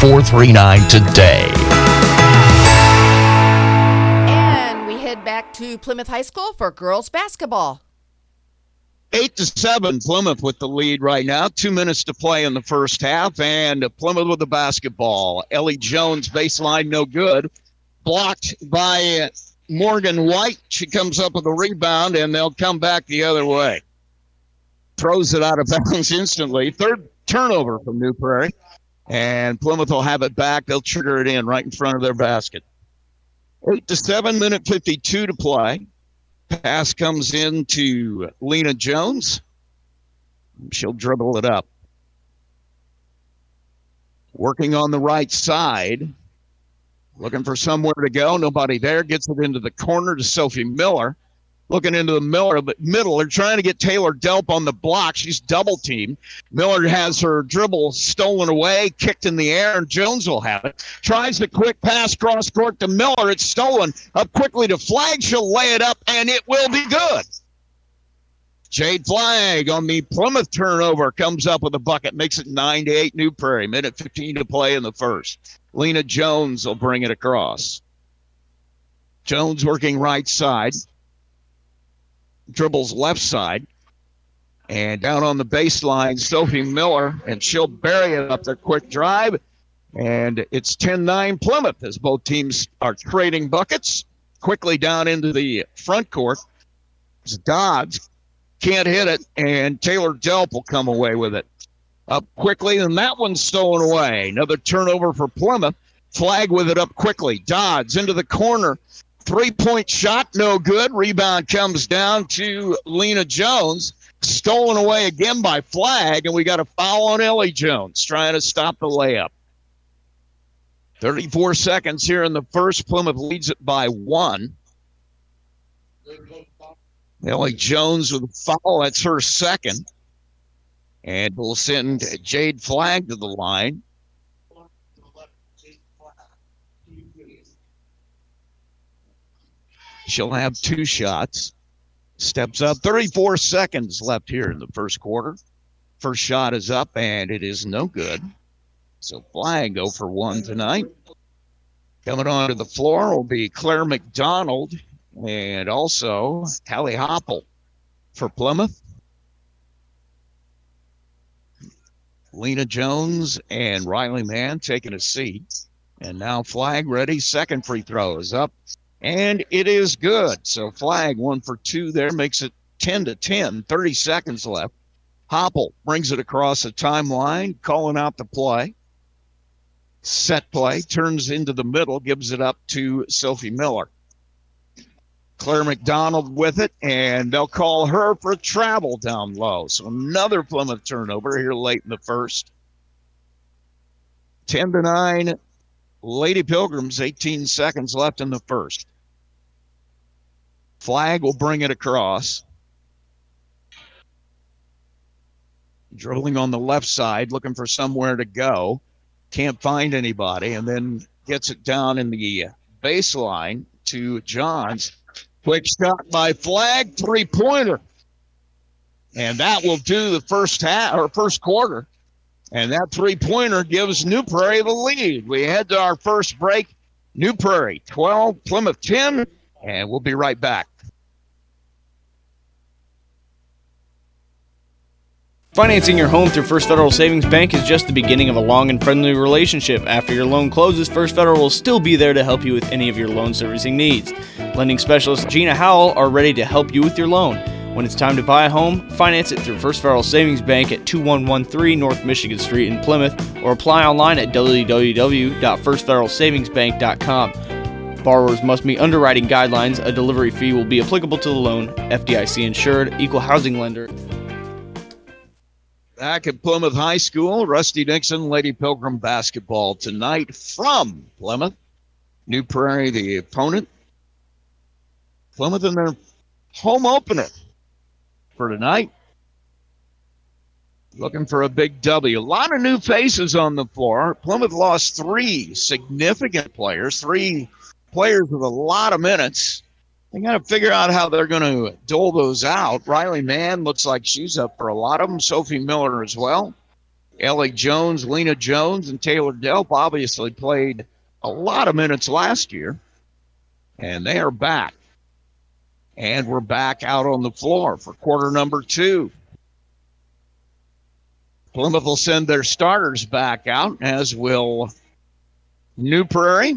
439 today. And we head back to Plymouth High School for girls basketball. Eight to seven, Plymouth with the lead right now. Two minutes to play in the first half, and Plymouth with the basketball. Ellie Jones baseline, no good. Blocked by Morgan White. She comes up with a rebound, and they'll come back the other way. Throws it out of bounds instantly. Third turnover from New Prairie, and Plymouth will have it back. They'll trigger it in right in front of their basket. Eight to seven, minute 52 to play. Pass comes in to Lena Jones. She'll dribble it up. Working on the right side. Looking for somewhere to go. Nobody there. Gets it into the corner to Sophie Miller. Looking into the Miller middle. They're trying to get Taylor Delp on the block. She's double teamed. Miller has her dribble stolen away, kicked in the air, and Jones will have it. Tries the quick pass cross court to Miller. It's stolen. Up quickly to Flag. She'll lay it up, and it will be good. Jade Flag on the Plymouth turnover comes up with a bucket, makes it 9 to 8 New Prairie. Minute 15 to play in the first. Lena Jones will bring it across. Jones working right side, dribbles left side, and down on the baseline, Sophie Miller, and she'll bury it up the quick drive. And it's 10 9 Plymouth as both teams are trading buckets. Quickly down into the front court. Dodds can't hit it, and Taylor Delp will come away with it. Up quickly, and that one's stolen away. Another turnover for Plymouth. Flag with it up quickly. Dodds into the corner. Three point shot, no good. Rebound comes down to Lena Jones. Stolen away again by Flag, and we got a foul on Ellie Jones trying to stop the layup. 34 seconds here in the first. Plymouth leads it by one. Ellie Jones with a foul. That's her second. And we'll send Jade Flag to the line. She'll have two shots. Steps up. 34 seconds left here in the first quarter. First shot is up, and it is no good. So Flag go for one tonight. Coming onto the floor will be Claire McDonald and also Callie Hoppel for Plymouth. Lena Jones and Riley Mann taking a seat. And now Flag ready. Second free throw is up. And it is good. So Flag one for two there makes it 10 to 10. 30 seconds left. Hopple brings it across the timeline, calling out the play. Set play, turns into the middle, gives it up to Sophie Miller. Claire McDonald with it, and they'll call her for travel down low. So another Plymouth turnover here late in the first. 10 to 9, Lady Pilgrims, 18 seconds left in the first. Flag will bring it across. Dribbling on the left side, looking for somewhere to go. Can't find anybody, and then gets it down in the baseline to Johns. Quick shot by Flag, three pointer. And that will do the first half or first quarter. And that three pointer gives New Prairie the lead. We head to our first break. New Prairie 12, Plymouth 10, and we'll be right back. Financing your home through First Federal Savings Bank is just the beginning of a long and friendly relationship. After your loan closes, First Federal will still be there to help you with any of your loan servicing needs. Lending specialist Gina Howell are ready to help you with your loan. When it's time to buy a home, finance it through First Federal Savings Bank at 2113 North Michigan Street in Plymouth or apply online at www.firstfederalsavingsbank.com. Borrowers must meet underwriting guidelines. A delivery fee will be applicable to the loan. FDIC insured, equal housing lender. Back at Plymouth High School, Rusty Nixon, Lady Pilgrim basketball tonight from Plymouth. New Prairie, the opponent. Plymouth in their home opener for tonight. Looking for a big W. A lot of new faces on the floor. Plymouth lost three significant players, three players with a lot of minutes. They got to figure out how they're going to dole those out. Riley Mann looks like she's up for a lot of them. Sophie Miller as well. Ellie Jones, Lena Jones, and Taylor Delp obviously played a lot of minutes last year, and they are back. And we're back out on the floor for quarter number two. Plymouth will send their starters back out, as will New Prairie.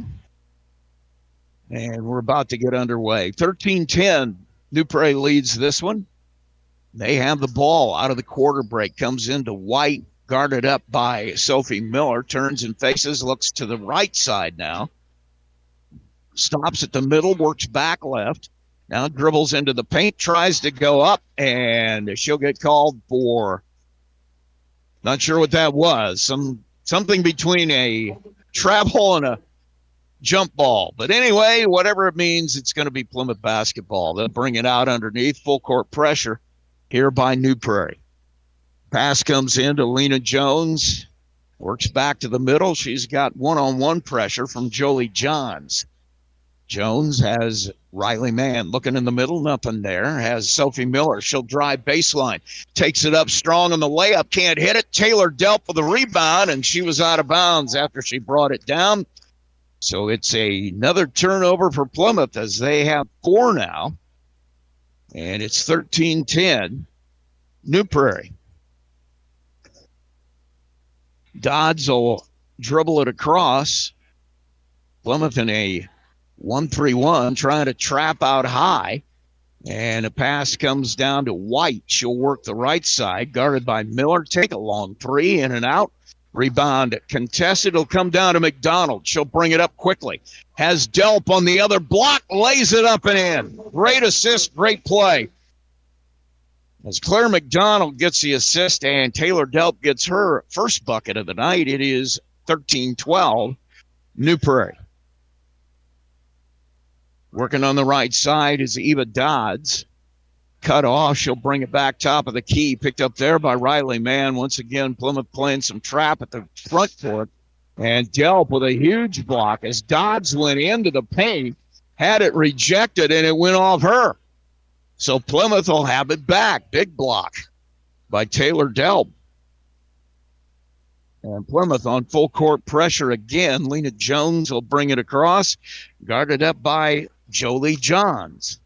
And we're about to get underway. 13 10, New Prairie leads this one. They have the ball out of the quarter break, comes into White, guarded up by Sophie Miller, turns and faces, looks to the right side now. Stops at the middle, works back left. Now dribbles into the paint, tries to go up, and she'll get called for. Not sure what that was. Some something between a travel and a jump ball. But anyway, whatever it means, it's going to be Plymouth basketball. They'll bring it out underneath full court pressure here by New Prairie. Pass comes in to Lena Jones. Works back to the middle. She's got one on one pressure from Jolie Johns. Jones has Riley Mann looking in the middle, nothing there. Has Sophie Miller. She'll drive baseline. Takes it up strong on the layup, can't hit it. Taylor Delp with the rebound, and she was out of bounds after she brought it down. So it's a, another turnover for Plymouth as they have four now. And it's 13 10. New Prairie. Dodds will dribble it across. Plymouth in a 1 3 1, trying to trap out high. And a pass comes down to White. She'll work the right side, guarded by Miller. Take a long three, in and out. Rebound contested. It'll come down to McDonald. She'll bring it up quickly. Has Delp on the other block, lays it up and in. Great assist, great play. As Claire McDonald gets the assist and Taylor Delp gets her first bucket of the night, it is 13 12, New Prairie. Working on the right side is Eva Dodds. Cut off. She'll bring it back top of the key. Picked up there by Riley Mann. Once again, Plymouth playing some trap at the front court. And Delp with a huge block as Dodds went into the paint, had it rejected, and it went off her. So Plymouth will have it back. Big block by Taylor Delp. And Plymouth on full court pressure again. Lena Jones will bring it across, guarded up by Jolie Johns.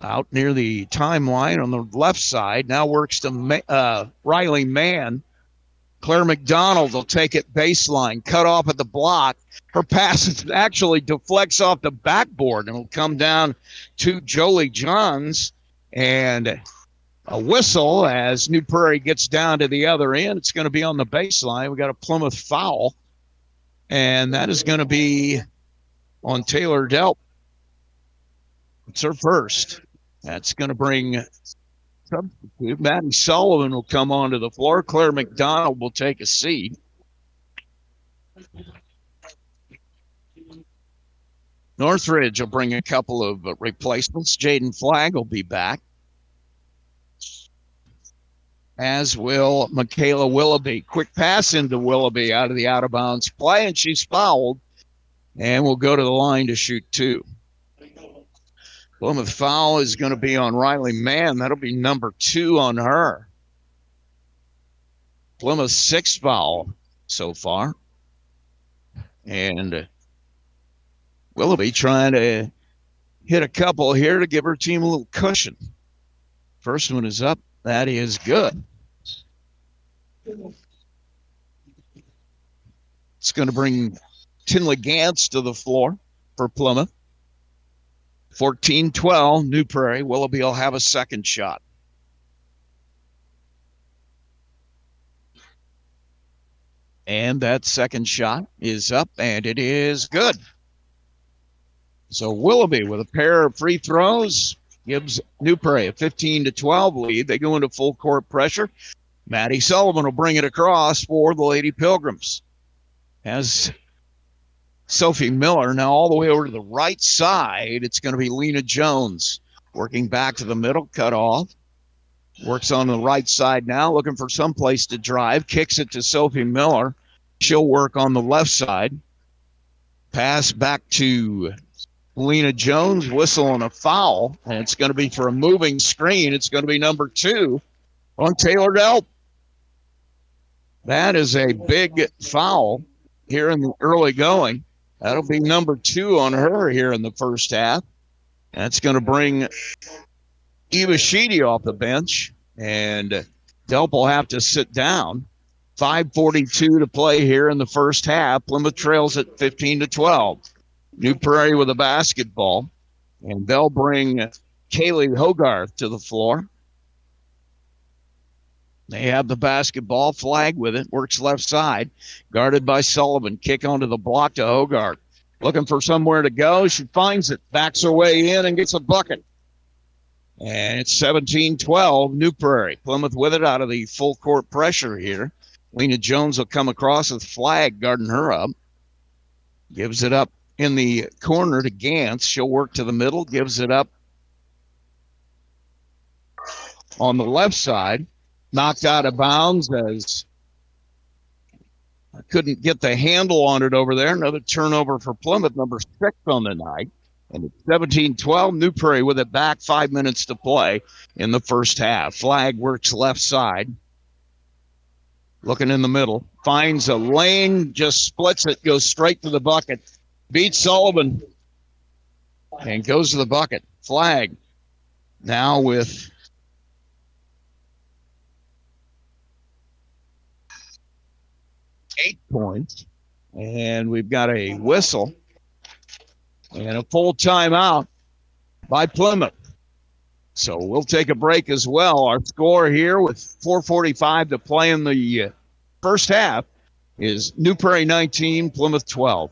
Out near the timeline on the left side, now works to uh, Riley Mann. Claire McDonald will take it baseline, cut off at the block. Her pass actually deflects off the backboard and will come down to Jolie Johns. And a whistle as New Prairie gets down to the other end. It's going to be on the baseline. We got a Plymouth foul, and that is going to be on Taylor Delp. It's her first. That's going to bring substitute. Maddie Sullivan will come onto the floor. Claire McDonald will take a seat. Northridge will bring a couple of replacements. Jaden Flagg will be back, as will Michaela Willoughby. Quick pass into Willoughby out of the out of bounds play, and she's fouled and will go to the line to shoot two. Plymouth foul is going to be on Riley Mann. That'll be number two on her. Plymouth sixth foul so far. And Willoughby trying to hit a couple here to give her team a little cushion. First one is up. That is good. It's going to bring Tinley Gantz to the floor for Plymouth. 14 12, New Prairie. Willoughby will have a second shot. And that second shot is up and it is good. So Willoughby with a pair of free throws gives New Prairie a 15 to 12 lead. They go into full court pressure. Maddie Sullivan will bring it across for the Lady Pilgrims. As Sophie Miller. Now, all the way over to the right side, it's going to be Lena Jones working back to the middle, cut off. Works on the right side now, looking for some place to drive. Kicks it to Sophie Miller. She'll work on the left side. Pass back to Lena Jones. whistling a foul, and it's going to be for a moving screen. It's going to be number two on Taylor Delp. That is a big foul here in the early going. That'll be number two on her here in the first half. That's going to bring Eva Sheedy off the bench, and Delp will have to sit down. 5:42 to play here in the first half. Plymouth trails at 15 to 12. New Prairie with a basketball, and they'll bring Kaylee Hogarth to the floor. They have the basketball flag with it, works left side, guarded by Sullivan. Kick onto the block to Hogarth. Looking for somewhere to go. She finds it, backs her way in, and gets a bucket. And it's 17 12, New Prairie. Plymouth with it out of the full court pressure here. Lena Jones will come across with flag guarding her up. Gives it up in the corner to Gantz. She'll work to the middle, gives it up on the left side. Knocked out of bounds as I couldn't get the handle on it over there. Another turnover for Plymouth, number six on the night. And it's 17 12. New Prairie with it back, five minutes to play in the first half. Flag works left side. Looking in the middle. Finds a lane, just splits it, goes straight to the bucket. Beats Sullivan and goes to the bucket. Flag now with eight points. And we've got a whistle and a full timeout by Plymouth. So we'll take a break as well. Our score here with 4:45 to play in the first half is New Prairie 19, Plymouth 12.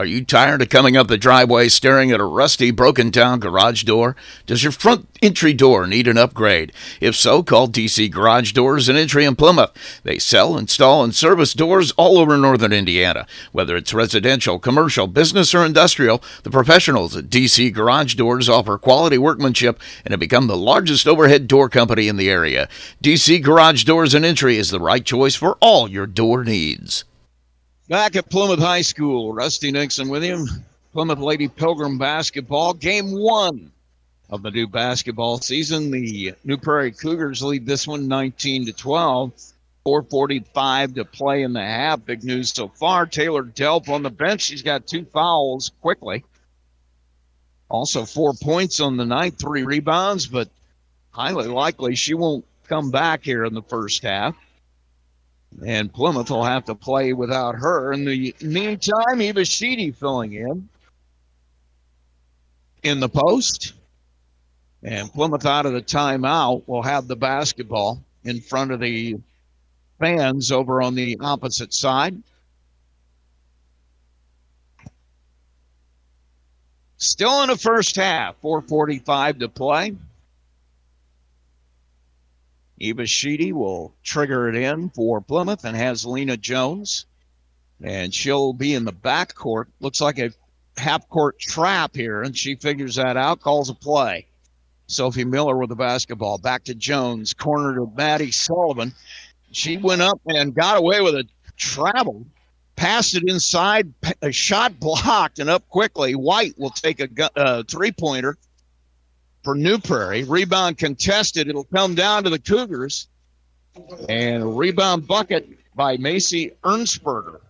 Are you tired of coming up the driveway staring at a rusty, broken down garage door? Does your front entry door need an upgrade? If so, call DC Garage Doors and Entry in Plymouth. They sell, install, and service doors all over northern Indiana. Whether it's residential, commercial, business, or industrial, the professionals at DC Garage Doors offer quality workmanship and have become the largest overhead door company in the area. DC Garage Doors and Entry is the right choice for all your door needs. Back at Plymouth High School, Rusty Nixon with you. Plymouth Lady Pilgrim basketball, game one of the new basketball season. The New Prairie Cougars lead this one 19 to 12. 445 to play in the half. Big news so far. Taylor Delp on the bench. She's got two fouls quickly. Also, four points on the night, three rebounds, but highly likely she won't come back here in the first half. And Plymouth will have to play without her. In the meantime, Eva Sheedy filling in in the post. And Plymouth out of the timeout will have the basketball in front of the fans over on the opposite side. Still in the first half, 445 to play. Eva Sheedy will trigger it in for Plymouth and has Lena Jones. And she'll be in the back court. Looks like a half court trap here, and she figures that out, calls a play. Sophie Miller with the basketball. Back to Jones, corner to Maddie Sullivan. She went up and got away with a travel, passed it inside, a shot blocked, and up quickly. White will take a uh, three pointer for New Prairie. Rebound contested. It'll come down to the Cougars. And rebound bucket by Macy Ernsberger.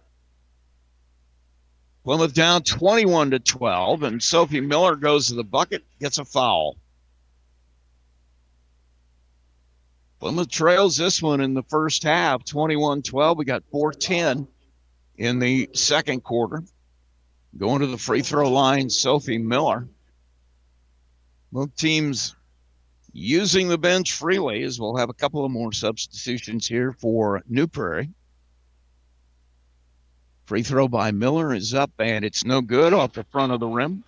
Plymouth down 21 to 12, and Sophie Miller goes to the bucket, gets a foul. Plymouth trails this one in the first half, 21 12. We got 410 in the second quarter. Going to the free throw line, Sophie Miller. Both teams using the bench freely as we'll have a couple of more substitutions here for New Prairie. Free throw by Miller is up and it's no good off the front of the rim.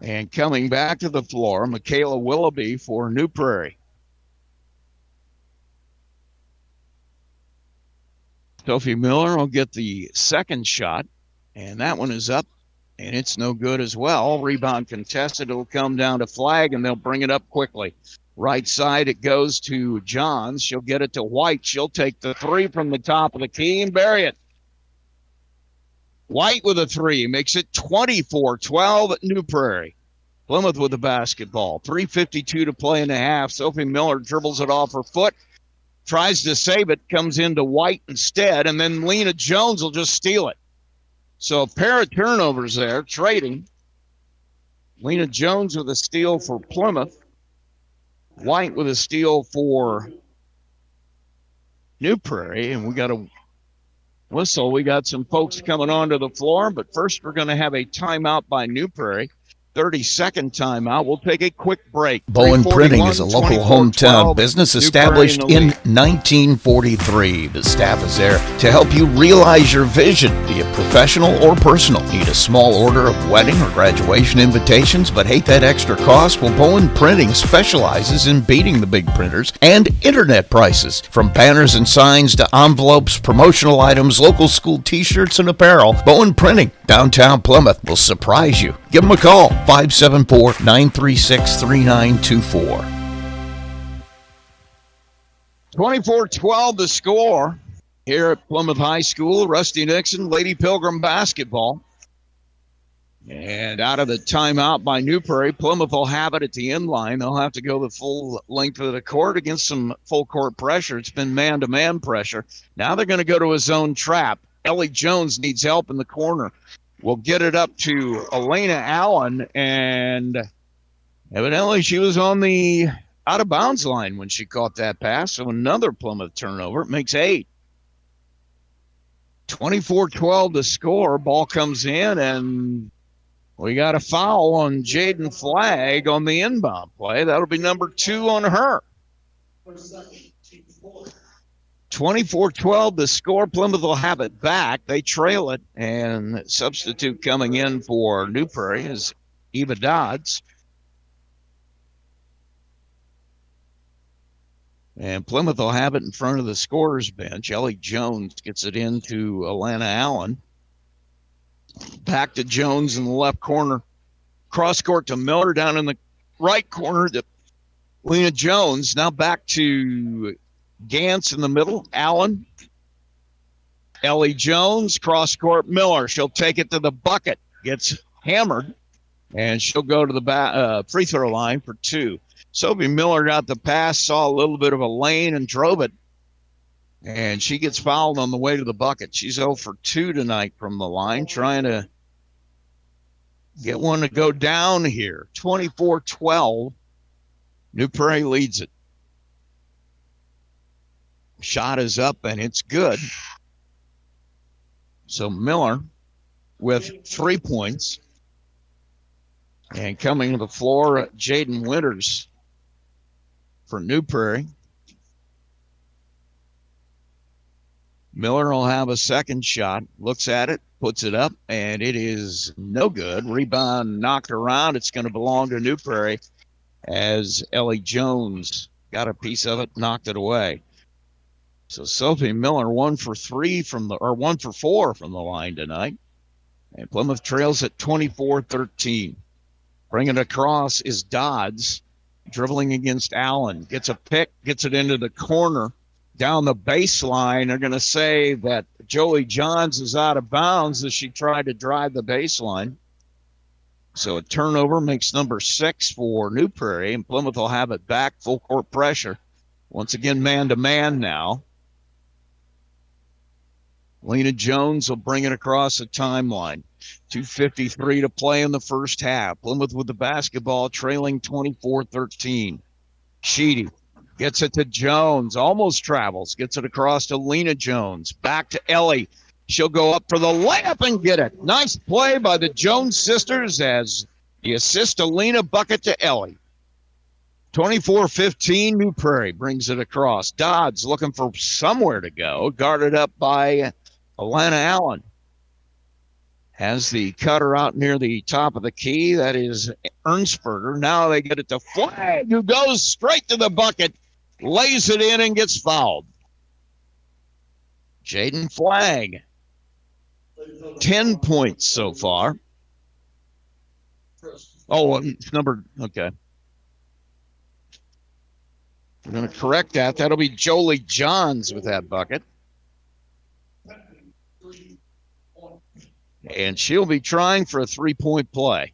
And coming back to the floor, Michaela Willoughby for New Prairie. Sophie Miller will get the second shot, and that one is up and it's no good as well. Rebound contested. It'll come down to flag, and they'll bring it up quickly. Right side, it goes to Johns. She'll get it to White. She'll take the three from the top of the key and bury it. White with a three makes it 24 12 at New Prairie. Plymouth with the basketball. 3.52 to play in the half. Sophie Miller dribbles it off her foot, tries to save it, comes into White instead, and then Lena Jones will just steal it. So a pair of turnovers there, trading. Lena Jones with a steal for Plymouth. White with a steal for New Prairie. And we got a whistle. We got some folks coming onto the floor, but first we're going to have a timeout by New Prairie. 30 second timeout. We'll take a quick break. Bowen Printing is a local hometown business established in 1943. The staff is there to help you realize your vision, be it professional or personal. Need a small order of wedding or graduation invitations, but hate that extra cost? Well, Bowen Printing specializes in beating the big printers and internet prices. From banners and signs to envelopes, promotional items, local school t shirts, and apparel, Bowen Printing, downtown Plymouth, will surprise you. Give them a call. 574 936 3924. 24 12 the score here at Plymouth High School. Rusty Nixon, Lady Pilgrim basketball. And out of the timeout by New Prairie, Plymouth will have it at the end line. They'll have to go the full length of the court against some full court pressure. It's been man to man pressure. Now they're going to go to a zone trap. Ellie Jones needs help in the corner will get it up to Elena Allen, and evidently she was on the out of bounds line when she caught that pass. So another Plymouth turnover. It makes eight. 24 12 to score. Ball comes in, and we got a foul on Jaden Flagg on the inbound play. That'll be number two on her. 24 12 the score. Plymouth will have it back. They trail it, and substitute coming in for New Prairie is Eva Dodds. And Plymouth will have it in front of the scorer's bench. Ellie Jones gets it into Alana Allen. Back to Jones in the left corner. Cross court to Miller down in the right corner to Lena Jones. Now back to Gantz in the middle. Allen. Ellie Jones, cross court Miller. She'll take it to the bucket. Gets hammered, and she'll go to the ba- uh, free throw line for two. Sophie Miller got the pass, saw a little bit of a lane, and drove it. And she gets fouled on the way to the bucket. She's 0 for 2 tonight from the line, trying to get one to go down here. 24 12. New Prairie leads it. Shot is up and it's good. So Miller with three points. And coming to the floor, Jaden Winters for New Prairie. Miller will have a second shot, looks at it, puts it up, and it is no good. Rebound knocked around. It's going to belong to New Prairie as Ellie Jones got a piece of it, knocked it away. So Sophie Miller one for three from the or one for four from the line tonight. And Plymouth trails at 24-13. Bringing it across is Dodds, dribbling against Allen. Gets a pick, gets it into the corner down the baseline. They're going to say that Joey Johns is out of bounds as she tried to drive the baseline. So a turnover makes number six for New Prairie, and Plymouth will have it back full court pressure. Once again, man to man now. Lena Jones will bring it across the timeline. 253 to play in the first half. Plymouth with the basketball trailing 24 13. Sheedy gets it to Jones, almost travels, gets it across to Lena Jones. Back to Ellie. She'll go up for the layup and get it. Nice play by the Jones sisters as the assist to Lena, bucket to Ellie. 24 15, New Prairie brings it across. Dodds looking for somewhere to go, guarded up by Alana Allen has the cutter out near the top of the key. That is Ernsberger. Now they get it to Flag, who goes straight to the bucket, lays it in, and gets fouled. Jaden Flag, 10 points so far. Oh, uh, it's number, okay. I'm going to correct that. That'll be Jolie Johns with that bucket. and she'll be trying for a three point play.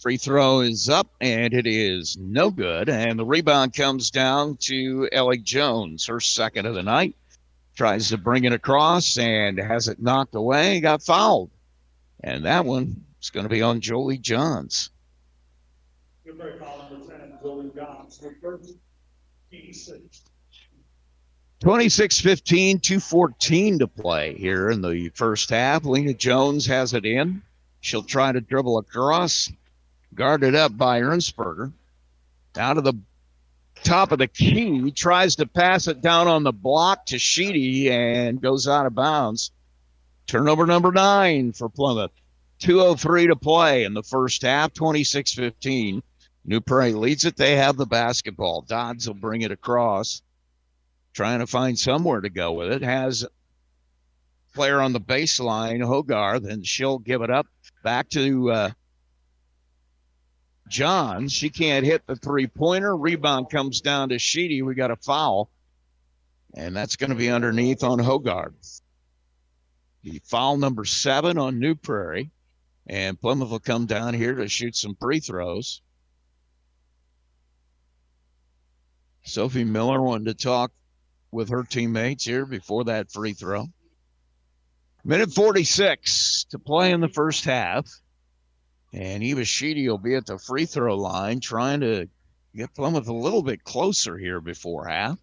Free throw is up and it is no good. And the rebound comes down to Ellie Jones, her second of the night. Tries to bring it across and has it knocked away, got fouled. And that one is going to be on Jolie Johns. Good break, Oliver 10, Jolie Johns, her first. 26 15, 214 to play here in the first half. Lena Jones has it in. She'll try to dribble across, guarded up by Ernsberger. Out of the top of the key, tries to pass it down on the block to Sheedy and goes out of bounds. Turnover number nine for Plymouth. 2.03 to play in the first half, 26 15. New Prairie leads it. They have the basketball. Dodds will bring it across trying to find somewhere to go with it. Has player on the baseline, Hogarth, and she'll give it up back to uh, John. She can't hit the three pointer. Rebound comes down to Sheedy. We got a foul, and that's going to be underneath on Hogarth. The foul number seven on New Prairie, and Plymouth will come down here to shoot some free throws. Sophie Miller wanted to talk with her teammates here before that free throw. Minute 46 to play in the first half. And Eva Sheedy will be at the free throw line trying to get Plymouth a little bit closer here before half.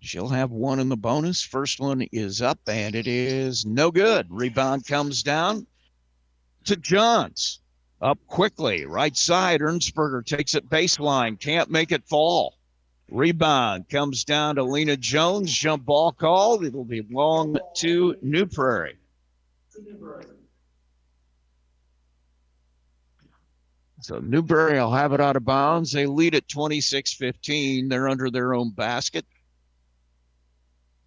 She'll have one in the bonus. First one is up, and it is no good. Rebound comes down to Johns. Up quickly, right side. Ernsberger takes it baseline, can't make it fall. Rebound comes down to Lena Jones. Jump ball called. It'll be long to New Prairie. So New Newberry will have it out of bounds. They lead at 26 15. They're under their own basket.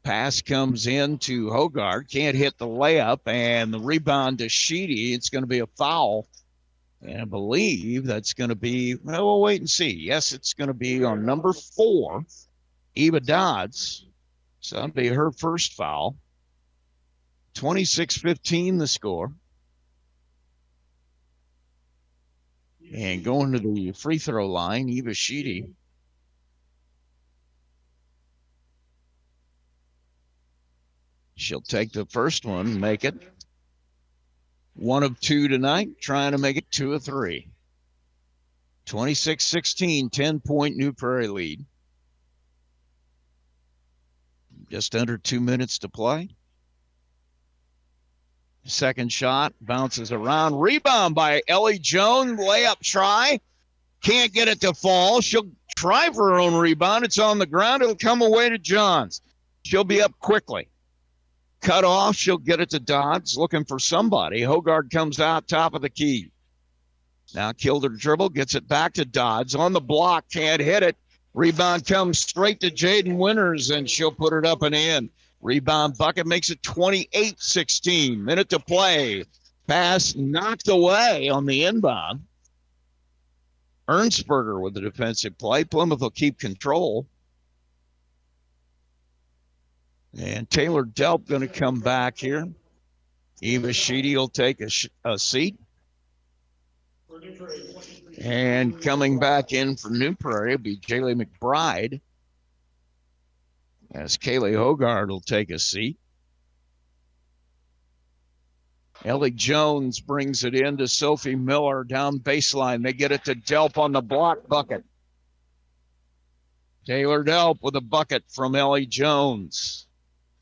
Pass comes in to Hogarth. Can't hit the layup. And the rebound to Sheedy. It's going to be a foul. And I believe that's going to be, well, we'll wait and see. Yes, it's going to be on number four, Eva Dodds. So that'll be her first foul. 26 15 the score. And going to the free throw line, Eva Sheedy. She'll take the first one, make it. One of two tonight, trying to make it two of three. 26 16, 10 point New Prairie lead. Just under two minutes to play. Second shot bounces around. Rebound by Ellie Jones. Layup try. Can't get it to fall. She'll try for her own rebound. It's on the ground. It'll come away to Johns. She'll be up quickly. Cut off. She'll get it to Dodds. Looking for somebody. Hogarth comes out top of the key. Now Kilder dribble. Gets it back to Dodds. On the block. Can't hit it. Rebound comes straight to Jaden Winters, and she'll put it up and in. Rebound bucket makes it 28 16. Minute to play. Pass knocked away on the inbound. Ernsberger with the defensive play. Plymouth will keep control. And Taylor Delp going to come back here. Eva Sheedy will take a, sh- a seat. And coming back in for New Prairie will be Jaylee McBride as Kaylee Hogarth will take a seat. Ellie Jones brings it in to Sophie Miller down baseline. They get it to Delp on the block bucket. Taylor Delp with a bucket from Ellie Jones.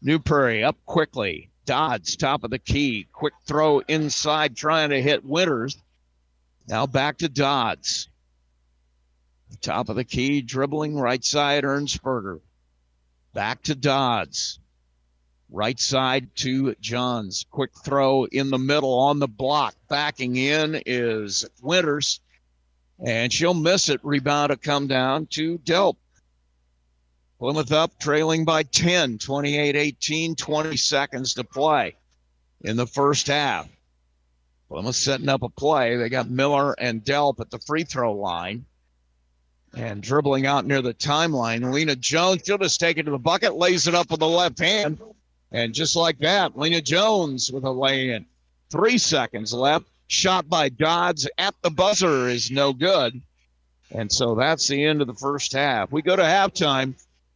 New Prairie up quickly. Dodds, top of the key. Quick throw inside, trying to hit Winters. Now back to Dodds. Top of the key, dribbling right side, Ernsberger. Back to Dodds. Right side to Johns. Quick throw in the middle on the block. Backing in is Winters. And she'll miss it. Rebound to come down to Delp. Plymouth up, trailing by 10, 28 18, 20 seconds to play in the first half. Plymouth setting up a play. They got Miller and Delp at the free throw line. And dribbling out near the timeline, Lena Jones, she'll just take it to the bucket, lays it up with the left hand. And just like that, Lena Jones with a lay in. Three seconds left. Shot by Dodds at the buzzer is no good. And so that's the end of the first half. We go to halftime,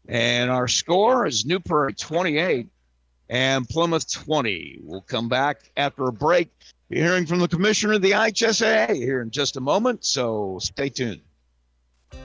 and our score is New Prairie 28 and Plymouth 20. We'll come back after a break. Be hearing from the commissioner of the IHSAA here in just a moment, so stay tuned.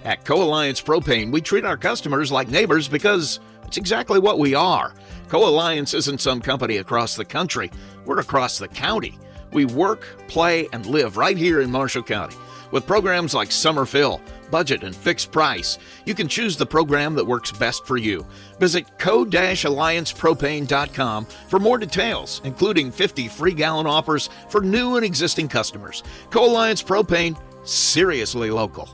At Co Alliance Propane, we treat our customers like neighbors because it's exactly what we are. Co Alliance isn't some company across the country, we're across the county. We work, play, and live right here in Marshall County. With programs like Summer Fill, Budget, and Fixed Price, you can choose the program that works best for you. Visit co-alliancepropane.com for more details, including 50 free gallon offers for new and existing customers. Co-Alliance Propane, seriously local.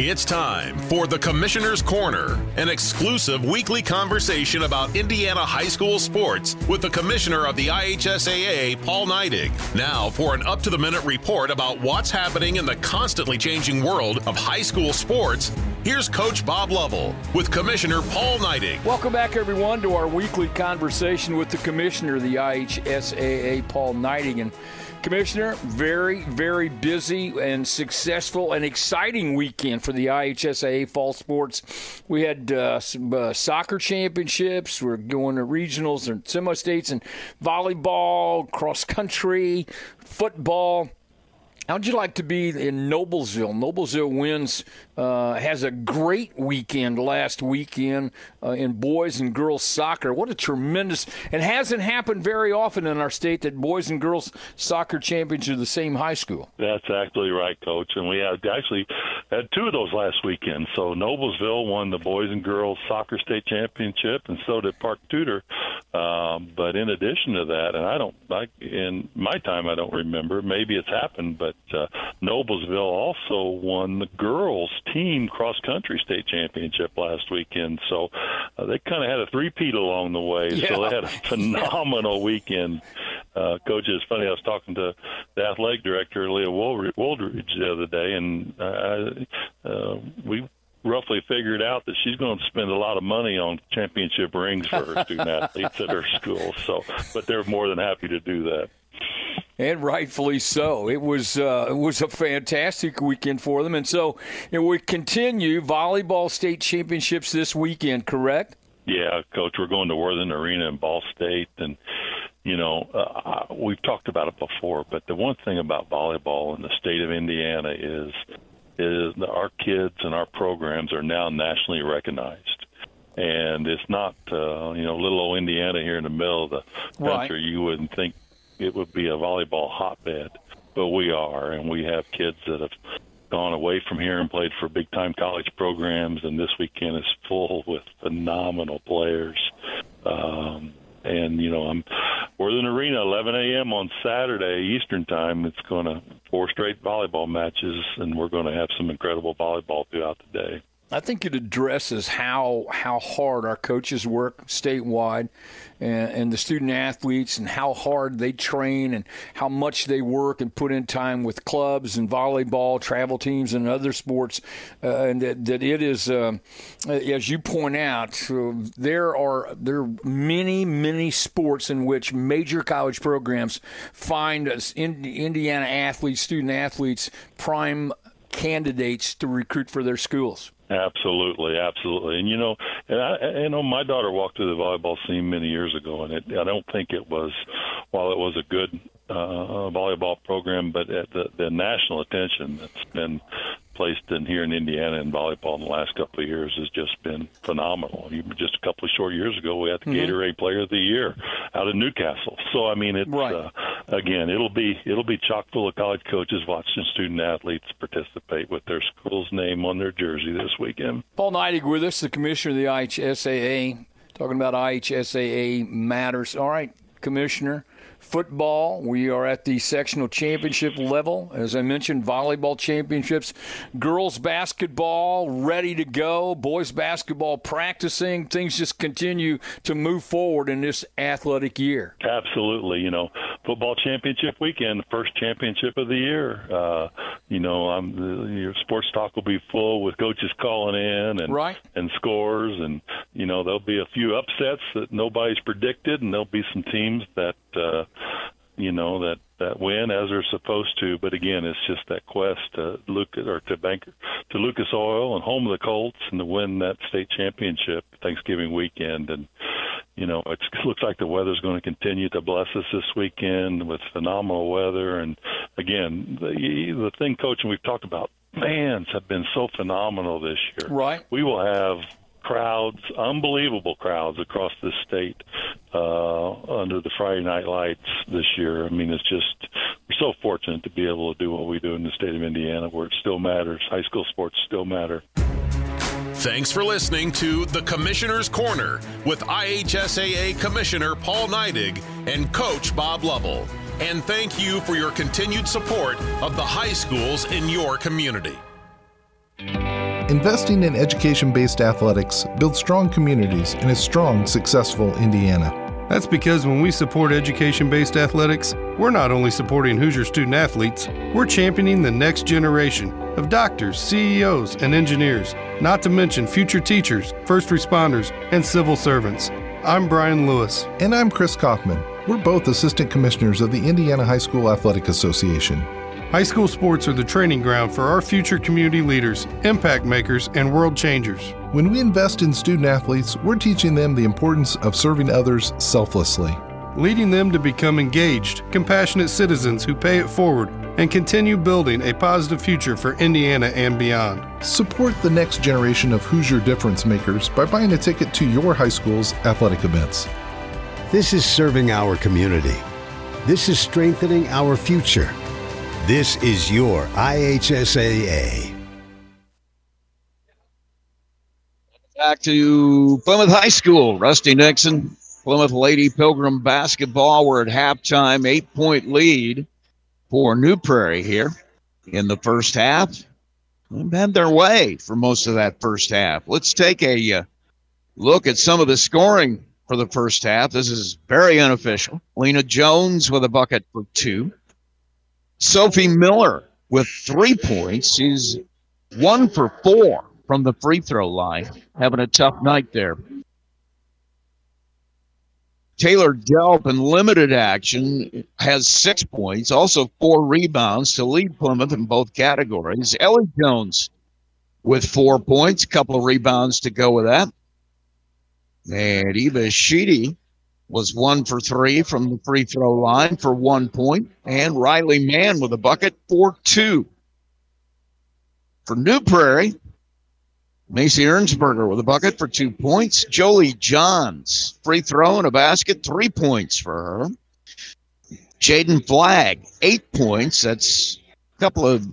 It's time for the Commissioner's Corner, an exclusive weekly conversation about Indiana high school sports with the Commissioner of the IHSAA, Paul Neidig. Now, for an up to the minute report about what's happening in the constantly changing world of high school sports, here's Coach Bob Lovell with Commissioner Paul Neidig. Welcome back, everyone, to our weekly conversation with the Commissioner of the IHSAA, Paul Neidig. And Commissioner, very, very busy and successful and exciting weekend for the IHSAA fall sports. We had uh, some uh, soccer championships. We're going to regionals and semi states and volleyball, cross country, football. How'd you like to be in Noblesville? Noblesville wins, uh, has a great weekend last weekend uh, in boys and girls soccer. What a tremendous, it hasn't happened very often in our state that boys and girls soccer champions are the same high school. That's actually right, Coach. And we had actually had two of those last weekend. So Noblesville won the boys and girls soccer state championship, and so did Park Tudor. Um, but in addition to that, and I don't, I, in my time, I don't remember. Maybe it's happened, but uh, Noblesville also won the girls team cross country state championship last weekend. So uh, they kind of had a three-peat along the way. Yeah. So they had a phenomenal weekend. Uh, coach, it's funny. I was talking to the athletic director, Leah Woldridge, the other day, and uh, uh, we roughly figured out that she's going to spend a lot of money on championship rings for her student athletes at her school. So, but they're more than happy to do that and rightfully so. It was uh, it was a fantastic weekend for them, and so you know, we continue volleyball state championships this weekend. Correct? Yeah, coach. We're going to Worthen Arena in Ball State, and you know uh, we've talked about it before. But the one thing about volleyball in the state of Indiana is is that our kids and our programs are now nationally recognized and it's not uh, you know little old Indiana here in the middle of the country. Right. You wouldn't think it would be a volleyball hotbed, but we are, and we have kids that have gone away from here and played for big time college programs, and this weekend is full with phenomenal players. Um, and you know, I'm Worthen Arena, 11 a.m. on Saturday Eastern Time. It's going to four straight volleyball matches, and we're going to have some incredible volleyball throughout the day. I think it addresses how how hard our coaches work statewide, and, and, the student athletes, and how hard they train, and how much they work and put in time with clubs and volleyball, travel teams, and other sports. Uh, and that, that it is, uh, as you point out, uh, there are there are many many sports in which major college programs find us in, Indiana athletes, student athletes, prime candidates to recruit for their schools. Absolutely, absolutely, and you know, and I, you know, my daughter walked through the volleyball scene many years ago, and it, I don't think it was, while it was a good uh, volleyball program, but at the, the national attention that's been placed in here in Indiana in volleyball in the last couple of years has just been phenomenal. Even just a couple of short years ago, we had the mm-hmm. Gatorade Player of the Year out of Newcastle. So I mean, it's right. uh, again, it'll be it'll be chock full of college coaches watching student athletes participate with their school's name on their jersey this weekend. Paul Neidig with us, the commissioner of the IHSAA, talking about IHSAA matters. All right, commissioner football. We are at the sectional championship level. As I mentioned, volleyball championships, girls basketball ready to go, boys basketball practicing. Things just continue to move forward in this athletic year. Absolutely. You know, football championship weekend, the first championship of the year. Uh, you know, I'm, the, your sports talk will be full with coaches calling in and Right. and scores, and you know there'll be a few upsets that nobody's predicted, and there'll be some teams that uh, you know that that win as they're supposed to. But again, it's just that quest to Lucas or to Bank to Lucas Oil and home of the Colts and to win that state championship Thanksgiving weekend. And you know, it's, it looks like the weather's going to continue to bless us this weekend with phenomenal weather. And again, the the thing, coach, and we've talked about fans have been so phenomenal this year. Right. We will have crowds, unbelievable crowds across the state uh, under the Friday Night Lights this year. I mean, it's just we're so fortunate to be able to do what we do in the state of Indiana, where it still matters. High school sports still matter. Thanks for listening to The Commissioner's Corner with IHSAA Commissioner Paul Neidig and Coach Bob Lovell. And thank you for your continued support of the high schools in your community. Investing in education based athletics builds strong communities and a strong, successful Indiana. That's because when we support education based athletics, we're not only supporting Hoosier student athletes, we're championing the next generation of doctors, CEOs, and engineers, not to mention future teachers, first responders, and civil servants. I'm Brian Lewis. And I'm Chris Kaufman. We're both assistant commissioners of the Indiana High School Athletic Association. High school sports are the training ground for our future community leaders, impact makers, and world changers. When we invest in student athletes, we're teaching them the importance of serving others selflessly. leading them to become engaged, compassionate citizens who pay it forward and continue building a positive future for Indiana and beyond. Support the next generation of Hoosier difference makers by buying a ticket to your high school's athletic events. This is serving our community. This is strengthening our future. This is your IHSAA. Back to Plymouth High School. Rusty Nixon, Plymouth Lady Pilgrim basketball. We're at halftime, eight point lead for New Prairie here in the first half. They've had their way for most of that first half. Let's take a uh, look at some of the scoring for the first half. This is very unofficial. Lena Jones with a bucket for two. Sophie Miller with three points. She's one for four from the free throw line. Having a tough night there. Taylor Delp in limited action has six points, also four rebounds to lead Plymouth in both categories. Ellie Jones with four points, a couple of rebounds to go with that. And Eva Sheedy was one for three from the free throw line for one point, and Riley Mann with a bucket for two. For New Prairie, Macy Ernsberger with a bucket for two points. Jolie Johns, free throw and a basket, three points for her. Jaden Flagg, eight points. That's a couple of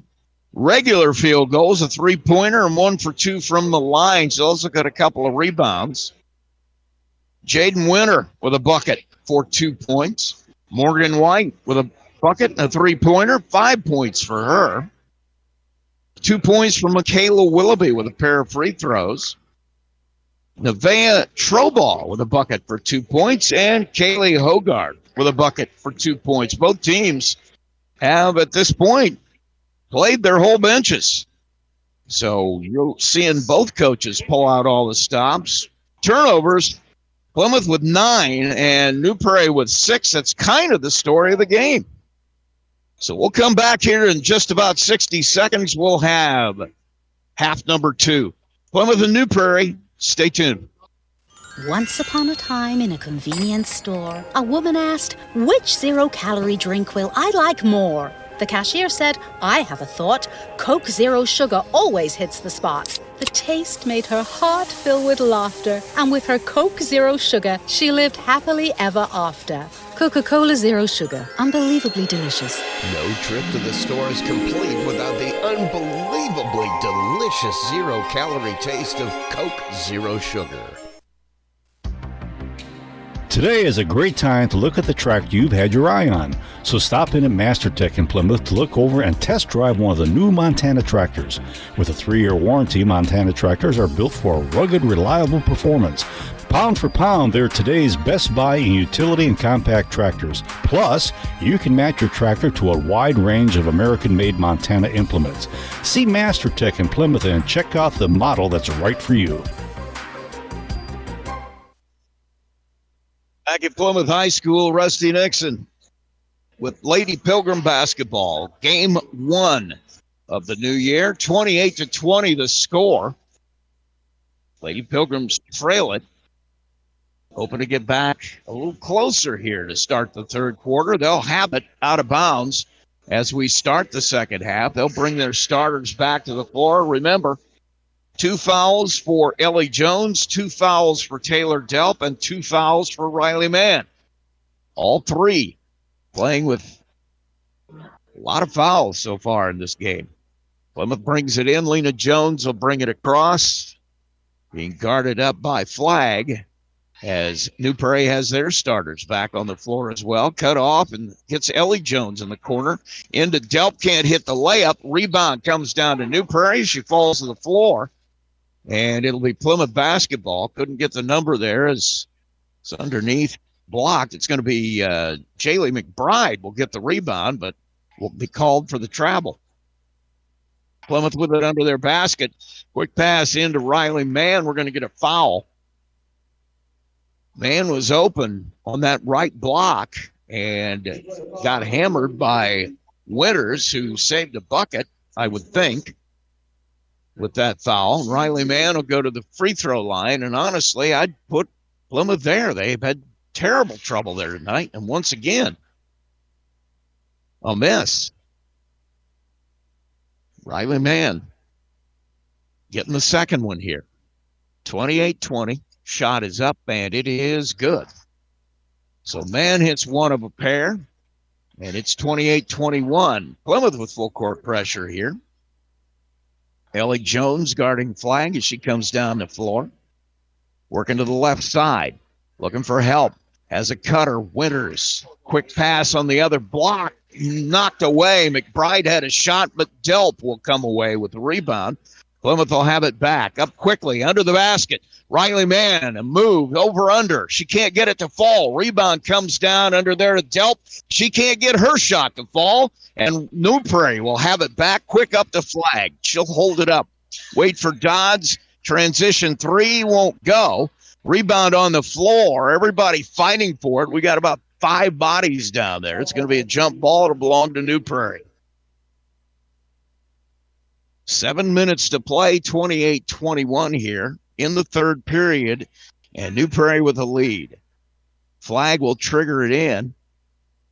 regular field goals, a three pointer, and one for two from the line. She's also got a couple of rebounds. Jaden Winter with a bucket for two points. Morgan White with a bucket and a three pointer, five points for her. Two points for Michaela Willoughby with a pair of free throws. Nevaeh Troball with a bucket for two points, and Kaylee Hogarth with a bucket for two points. Both teams have, at this point, played their whole benches. So you're seeing both coaches pull out all the stops. Turnovers, Plymouth with nine and New Prairie with six. That's kind of the story of the game. So we'll come back here in just about 60 seconds. We'll have half number two. Plymouth and New Prairie. Stay tuned. Once upon a time in a convenience store, a woman asked, Which zero calorie drink will I like more? The cashier said, I have a thought. Coke Zero Sugar always hits the spot. The taste made her heart fill with laughter, and with her Coke Zero Sugar, she lived happily ever after. Coca Cola Zero Sugar, unbelievably delicious. No trip to the store is complete without the unbelievably delicious zero calorie taste of Coke Zero Sugar. Today is a great time to look at the tractor you've had your eye on. So stop in at MasterTech in Plymouth to look over and test drive one of the new Montana tractors. With a three year warranty, Montana tractors are built for rugged, reliable performance. Pound for pound, they're today's best buy in utility and compact tractors. Plus, you can match your tractor to a wide range of American made Montana implements. See MasterTech in Plymouth and check out the model that's right for you. Back at Plymouth High School, Rusty Nixon with Lady Pilgrim basketball. Game one of the new year, 28 to 20 the score. Lady Pilgrims trail it. Hoping to get back a little closer here to start the third quarter. They'll have it out of bounds as we start the second half. They'll bring their starters back to the floor. Remember, two fouls for Ellie Jones, two fouls for Taylor Delp, and two fouls for Riley Mann. All three playing with a lot of fouls so far in this game. Plymouth brings it in. Lena Jones will bring it across, being guarded up by Flagg as New Prairie has their starters back on the floor as well. Cut off and gets Ellie Jones in the corner. Into Delp can't hit the layup. Rebound comes down to New Prairie. She falls to the floor. And it'll be Plymouth basketball. Couldn't get the number there as it's underneath blocked. It's going to be uh, Jaylee McBride will get the rebound, but will be called for the travel. Plymouth with it under their basket. Quick pass into Riley Mann. We're going to get a foul. Mann was open on that right block and got hammered by Winters, who saved a bucket, I would think, with that foul. Riley Mann will go to the free throw line. And honestly, I'd put Plymouth there. They've had terrible trouble there tonight. And once again, a miss. Riley Mann getting the second one here. 28 20. Shot is up and it is good. So Mann hits one of a pair, and it's 28 21. Plymouth with full court pressure here. Ellie Jones guarding Flagg as she comes down the floor. Working to the left side, looking for help. Has a cutter. Winters. Quick pass on the other block. Knocked away. McBride had a shot, but Delp will come away with the rebound. Plymouth will have it back. Up quickly under the basket. Riley Mann, a move over under. She can't get it to fall. Rebound comes down under there to Delp. She can't get her shot to fall. And New Prairie will have it back quick up the Flagg. She'll hold it up. Wait for Dodds. Transition three won't go. Rebound on the floor. Everybody fighting for it. We got about five bodies down there. It's going to be a jump ball. It'll belong to New Prairie. Seven minutes to play, 28 21 here in the third period, and New Prairie with a lead. Flagg will trigger it in.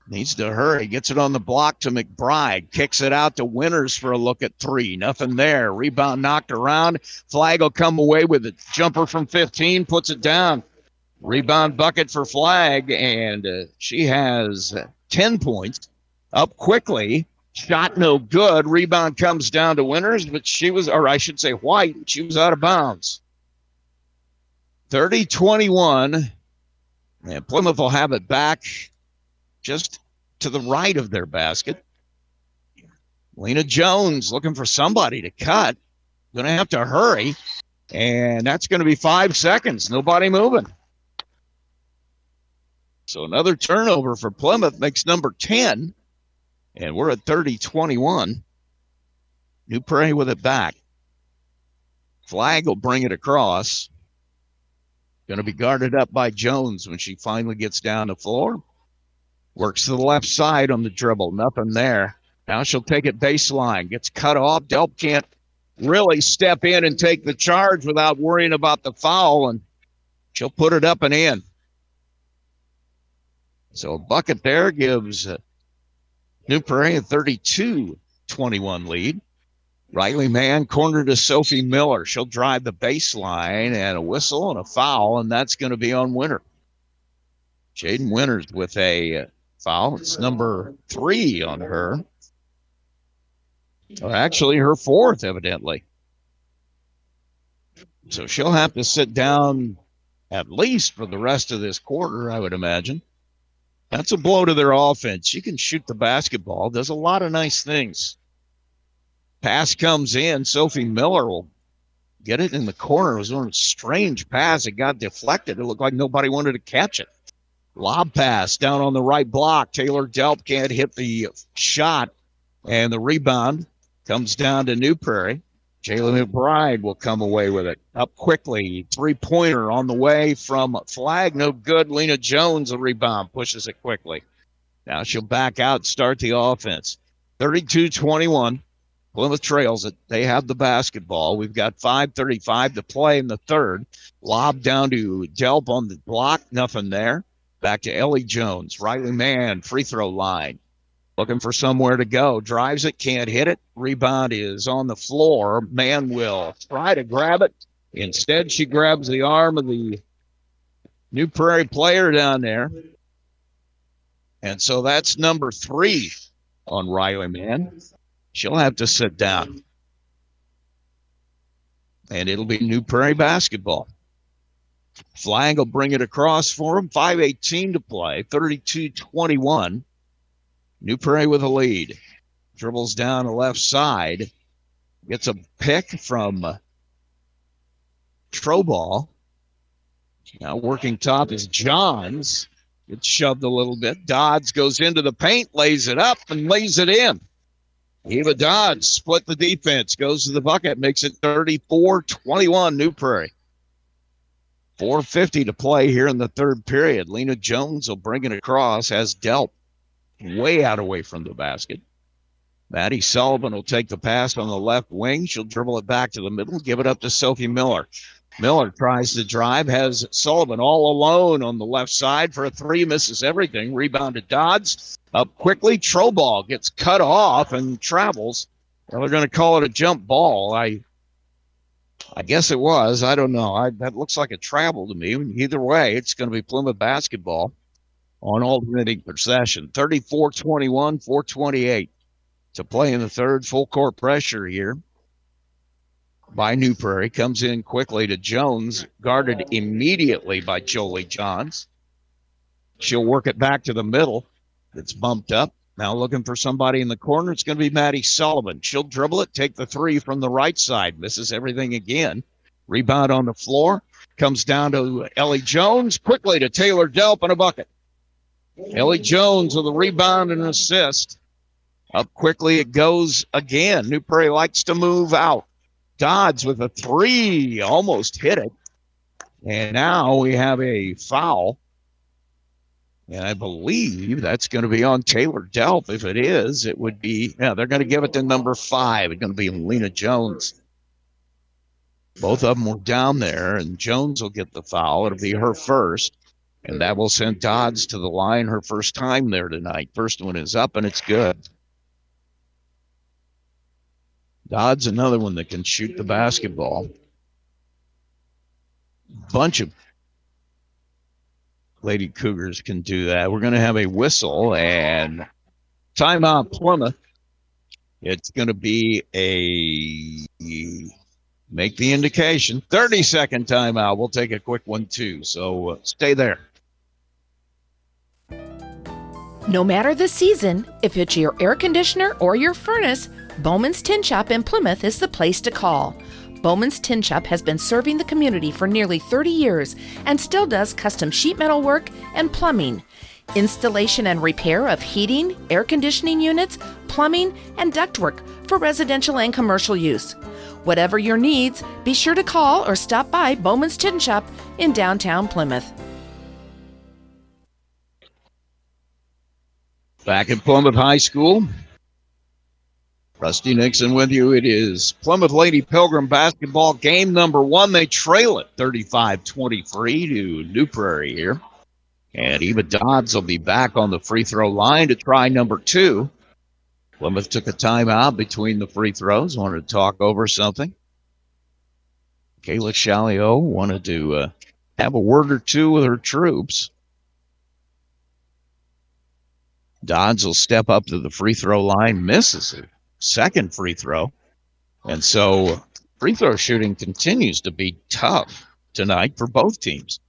Needs to hurry. Gets it on the block to McBride. Kicks it out to Winters for a look at three. Nothing there. Rebound knocked around. Flagg will come away with it. Jumper from 15 puts it down. Rebound bucket for Flagg, and uh, she has 10 points. Up quickly. Shot no good. Rebound comes down to Winters, but she was, or I should say, White. She was out of bounds. 30 21. And Plymouth will have it back just to the right of their basket. Lena Jones looking for somebody to cut. Going to have to hurry. And that's going to be five seconds. Nobody moving. So another turnover for Plymouth makes number 10. And we're at 30 21. New Prairie with it back. Flagg will bring it across. Going to be guarded up by Jones when she finally gets down the floor. Works to the left side on the dribble. Nothing there. Now she'll take it baseline. Gets cut off. Delp can't really step in and take the charge without worrying about the foul, and she'll put it up and in. So a bucket there gives uh, New Prairie a 32 21 lead. Riley Mann corner to Sophie Miller. She'll drive the baseline and a whistle and a foul, and that's going to be on Winter. Jaden Winters with a uh, foul. It's number three on her. Well, actually, her fourth, evidently. So she'll have to sit down at least for the rest of this quarter, I would imagine. That's a blow to their offense. She can shoot the basketball, does a lot of nice things. Pass comes in. Sophie Miller will get it in the corner. It was a strange pass. It got deflected. It looked like nobody wanted to catch it. Lob pass down on the right block. Taylor Delp can't hit the shot, and the rebound comes down to New Prairie. Jalen McBride will come away with it. Up quickly. Three pointer on the way from Flagg. No good. Lena Jones, a rebound, pushes it quickly. Now she'll back out, start the offense. 32 21. Plymouth trails. They have the basketball. We've got 5.35 to play in the third. Lob down to Delp on the block. Nothing there. Back to Ellie Jones. Riley Mann, free throw line looking for somewhere to go. Drives it, can't hit it. Rebound is on the floor. Mann will try to grab it. Instead, she grabs the arm of the New Prairie player down there. And so that's number three on Riley Mann. She'll have to sit down. And it'll be New Prairie basketball. Flagg will bring it across for them. 5.18 to play, 32 21. New Prairie with a lead. Dribbles down the left side. Gets a pick from Troball. Now working top is Johns. Gets shoved a little bit. Dodds goes into the paint, lays it up, and lays it in. Eva Dodd split the defense, goes to the bucket, makes it 34 21 New Prairie. 450 to play here in the third period. Lena Jones will bring it across as Delp way out away from the basket. Maddie Sullivan will take the pass on the left wing. She'll dribble it back to the middle, give it up to Sophie Miller. Miller tries to drive, has Sullivan all alone on the left side for a three, misses everything. Rebounded Dodds up quickly. Troball gets cut off and travels. Well, they're going to call it a jump ball. I I guess it was. I don't know. I, that looks like a travel to me. Either way, it's going to be Plymouth basketball on alternating possession. 34 21, 428 to play in the third. Full court pressure here by New Prairie. Comes in quickly to Jones, guarded immediately by Jolie Johns. She'll work it back to the middle. It's bumped up. Now looking for somebody in the corner. It's going to be Maddie Sullivan. She'll dribble it, take the three from the right side, misses everything again. Rebound on the floor. Comes down to Ellie Jones. Quickly to Taylor Delp and a bucket. Ellie Jones with a rebound and an assist. Up quickly it goes again. New Prairie likes to move out. Dodds with a three, almost hit it. And now we have a foul. And I believe that's going to be on Taylor Delp. If it is, it would be, yeah, they're going to give it to number five. It's going to be Lena Jones. Both of them were down there, and Jones will get the foul. It'll be her first. And that will send Dodds to the line her first time there tonight. First one is up and it's good. Dodds, another one that can shoot the basketball. Bunch of Lady Cougars can do that. We're going to have a whistle and timeout Plymouth. It's going to be a make the indication 30 second timeout. We'll take a quick one too. So uh, stay there. No matter the season, if it's your air conditioner or your furnace, Bowman's Tin Shop in Plymouth is the place to call. Bowman's Tin Shop has been serving the community for nearly 30 years and still does custom sheet metal work and plumbing, installation and repair of heating, air conditioning units, plumbing, and ductwork for residential and commercial use. Whatever your needs, be sure to call or stop by Bowman's Tin Shop in downtown Plymouth. Back at Plymouth High School. Rusty Nixon with you. It is Plymouth Lady Pilgrim basketball game number one. They trail it 35 23 to New Prairie here. And Eva Dodds will be back on the free throw line to try number two. Plymouth took a timeout between the free throws, wanted to talk over something. Kayla Shalio wanted to uh, have a word or two with her troops. Dodds will step up to the free throw line, misses it. Second free throw. And so free throw shooting continues to be tough tonight for both teams.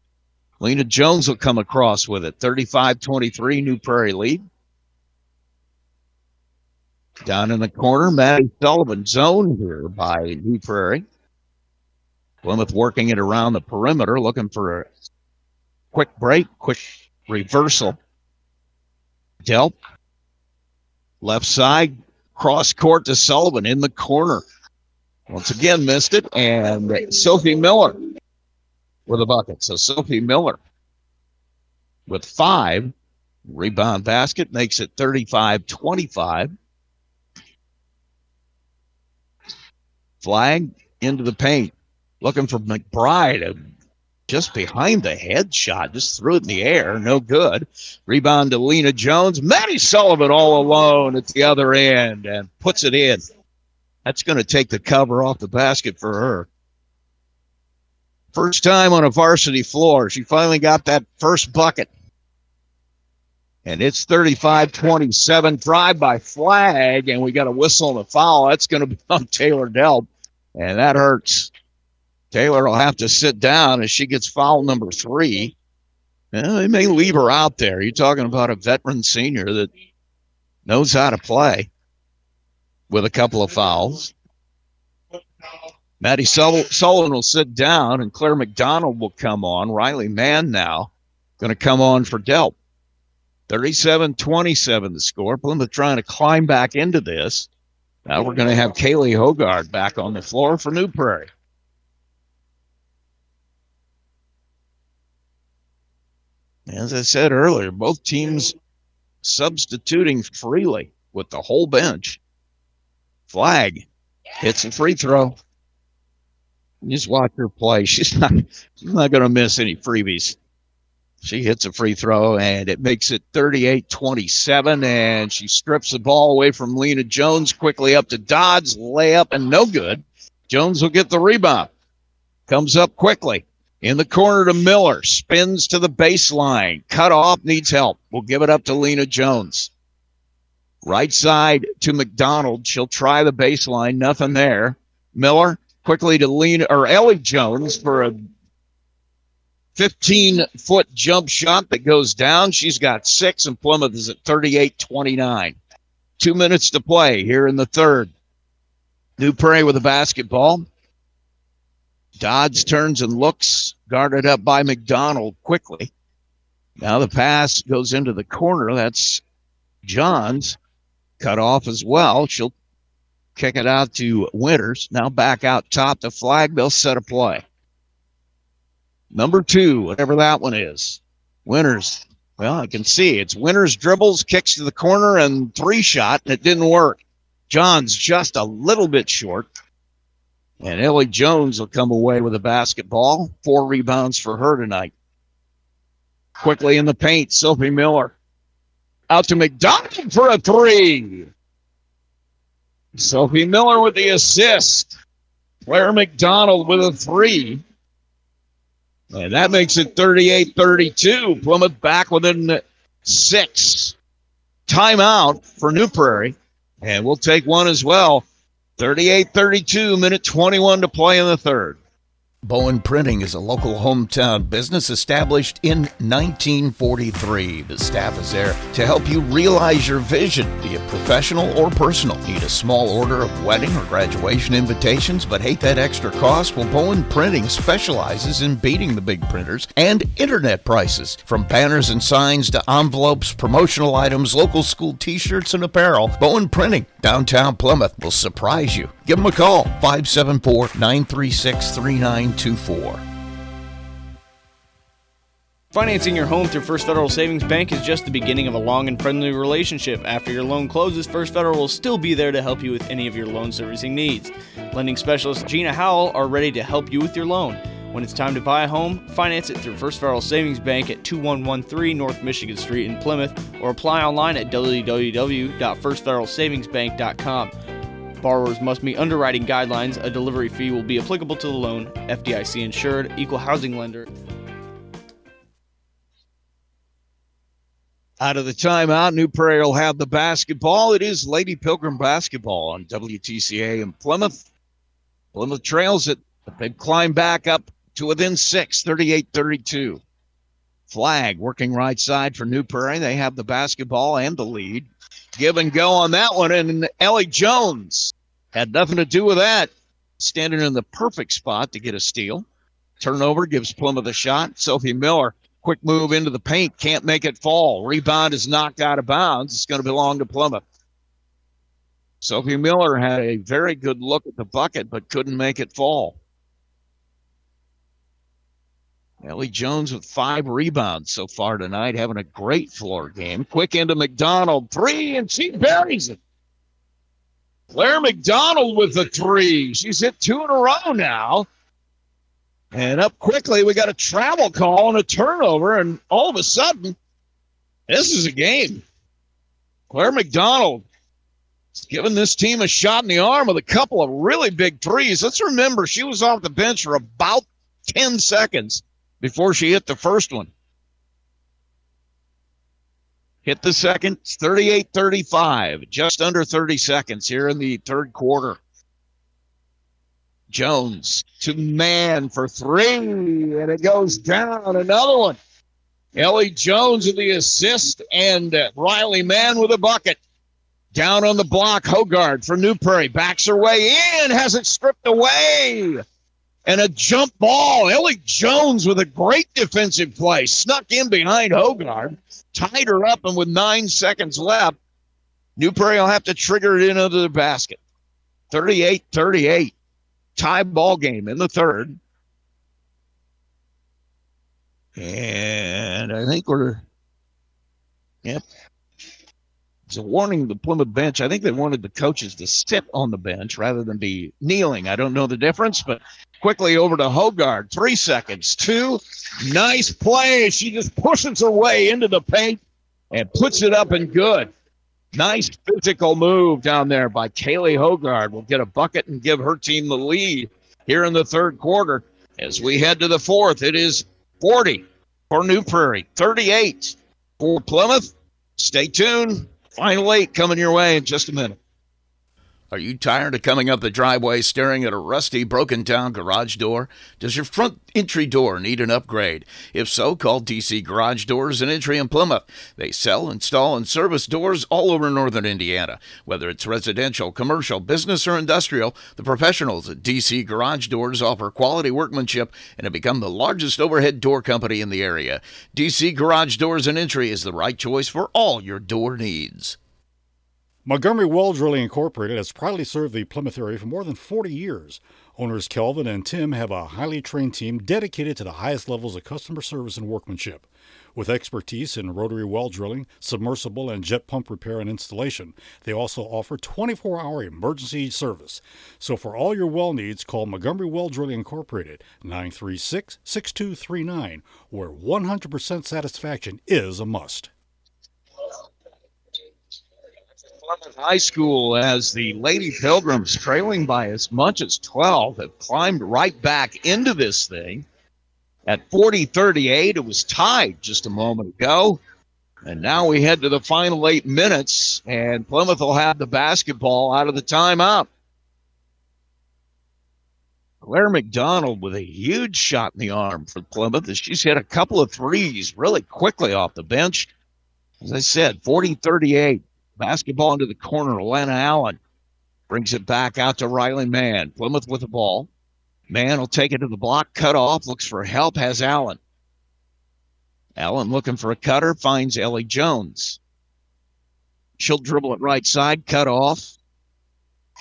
Lena Jones will come across with it. 35 23, New Prairie lead. Down in the corner, Maddie Sullivan zone here by New Prairie. Plymouth working it around the perimeter, looking for a quick break, quick reversal. Delp, left side, cross court to Sullivan in the corner. Once again, missed it. And Sophie Miller with a bucket. So Sophie Miller with five. Rebound basket makes it 35 25. Flagg into the paint. Looking for McBride. Just behind the head shot. Just threw it in the air. No good. Rebound to Lena Jones. Maddie Sullivan all alone at the other end and puts it in. That's going to take the cover off the basket for her. First time on a varsity floor. She finally got that first bucket. And it's 35 27. Drive by Flagg, and we got a whistle and a foul. That's going to be on Taylor Delp, and that hurts. Taylor will have to sit down as she gets foul number three. They may leave her out there. You're talking about a veteran senior that knows how to play with a couple of fouls. Maddie Sullivan will sit down, and Claire McDonald will come on. Riley Mann now going to come on for Delp. 37 27 the score. Plymouth trying to climb back into this. Now we're going to have Kaylee Hogarth back on the floor for New Prairie. As I said earlier, both teams substituting freely with the whole bench. Flagg hits a free throw. Just watch her play. She's not she's not going to miss any freebies. She hits a free throw and it makes it 38 27. And she strips the ball away from Lena Jones quickly up to Dodds. Layup and no good. Jones will get the rebound. Comes up quickly in the corner to Miller. Spins to the baseline. Cut off, needs help. We'll give it up to Lena Jones. Right side to McDonald. She'll try the baseline. Nothing there. Miller quickly to Lena or Ellie Jones for a 15 foot jump shot that goes down. She's got six, and Plymouth is at 38 29. Two minutes to play here in the third. New Prairie with a basketball. Dodds turns and looks, guarded up by McDonald quickly. Now the pass goes into the corner. That's Johns. Cut off as well. She'll kick it out to Winters. Now back out top the Flagg. They'll set a play. Number two, whatever that one is. Winters. Well, I can see it's Winters dribbles, kicks to the corner, and three shot, and it didn't work. John's just a little bit short. And Ellie Jones will come away with a basketball. Four rebounds for her tonight. Quickly in the paint, Sophie Miller. Out to McDonald for a three. Sophie Miller with the assist. Claire McDonald with a three. And that makes it 38 32. Plymouth back within six. Timeout for New Prairie. And we'll take one as well. 38 32, minute 21 to play in the third. Bowen Printing is a local hometown business established in 1943. The staff is there to help you realize your vision, be it professional or personal. Need a small order of wedding or graduation invitations, but hate that extra cost? Well, Bowen Printing specializes in beating the big printers and internet prices. From banners and signs to envelopes, promotional items, local school t shirts, and apparel, Bowen Printing, downtown Plymouth, will surprise you. Give them a call, 574 936 3924. Financing your home through First Federal Savings Bank is just the beginning of a long and friendly relationship. After your loan closes, First Federal will still be there to help you with any of your loan servicing needs. Lending specialists Gina Howell are ready to help you with your loan. When it's time to buy a home, finance it through First Federal Savings Bank at 2113 North Michigan Street in Plymouth or apply online at www.firstfederalsavingsbank.com. Borrowers must meet underwriting guidelines. A delivery fee will be applicable to the loan. FDIC insured, equal housing lender. Out of the timeout, New Prairie will have the basketball. It is Lady Pilgrim basketball on WTCA in Plymouth. Plymouth trails it, they've climbed back up to within six, 38 32. Flagg working right side for New Prairie. They have the basketball and the lead. Give and go on that one. And Ellie Jones had nothing to do with that. Standing in the perfect spot to get a steal. Turnover gives Plymouth a shot. Sophie Miller, quick move into the paint, can't make it fall. Rebound is knocked out of bounds. It's going to belong to Plymouth. Sophie Miller had a very good look at the bucket, but couldn't make it fall. Ellie Jones with five rebounds so far tonight, having a great floor game. Quick into McDonald, three, and she buries it. Claire McDonald with the three. She's hit two in a row now. And up quickly, we got a travel call and a turnover, and all of a sudden, this is a game. Claire McDonald is giving this team a shot in the arm with a couple of really big threes. Let's remember, she was off the bench for about 10 seconds before she hit the first one. Hit the second, 38 35, just under 30 seconds here in the third quarter. Jones to Mann for three, and it goes down. Another one. Ellie Jones with the assist, and Riley Mann with a bucket. Down on the block, Hogarth for New Prairie. Backs her way in, has it stripped away. And a jump ball. Ellie Jones with a great defensive play. Snuck in behind Hogarth, tied her up, and with nine seconds left, New Prairie will have to trigger it into the basket. 38 38 tie ball game in the third. And I think we're, yep. It's a warning to the Plymouth bench. I think they wanted the coaches to sit on the bench rather than be kneeling. I don't know the difference, but quickly over to Hogarth. Three seconds. Two. Nice play. She just pushes her way into the paint and puts it up and good. Nice physical move down there by Kaylee Hogarth. Will get a bucket and give her team the lead here in the third quarter. As we head to the fourth, it is 40 for New Prairie, 38 for Plymouth. Stay tuned. Final eight coming your way in just a minute. Are you tired of coming up the driveway staring at a rusty, broken down garage door? Does your front entry door need an upgrade? If so, call DC Garage Doors and Entry in Plymouth. They sell, install, and service doors all over northern Indiana. Whether it's residential, commercial, business, or industrial, the professionals at DC Garage Doors offer quality workmanship and have become the largest overhead door company in the area. DC Garage Doors and Entry is the right choice for all your door needs. Montgomery Well Drilling Incorporated has proudly served the Plymouth area for more than 40 years. Owners Kelvin and Tim have a highly trained team dedicated to the highest levels of customer service and workmanship. With expertise in rotary well drilling, submersible, and jet pump repair and installation, they also offer 24 hour emergency service. So for all your well needs, call Montgomery Well Drilling Incorporated 936 6239, where 100% satisfaction is a must. Plymouth High School as the Lady Pilgrims, trailing by as much as 12, have climbed right back into this thing. At 40 38, it was tied just a moment ago. And now we head to the final eight minutes, and Plymouth will have the basketball out of the timeout. Claire McDonald with a huge shot in the arm for Plymouth as she's hit a couple of threes really quickly off the bench. As I said, 40 38. Basketball into the corner. Lana Allen brings it back out to Riley Mann. Plymouth with the ball. Mann will take it to the block, cut off, looks for help, has Allen. Allen looking for a cutter, finds Ellie Jones. She'll dribble it right side, cut off.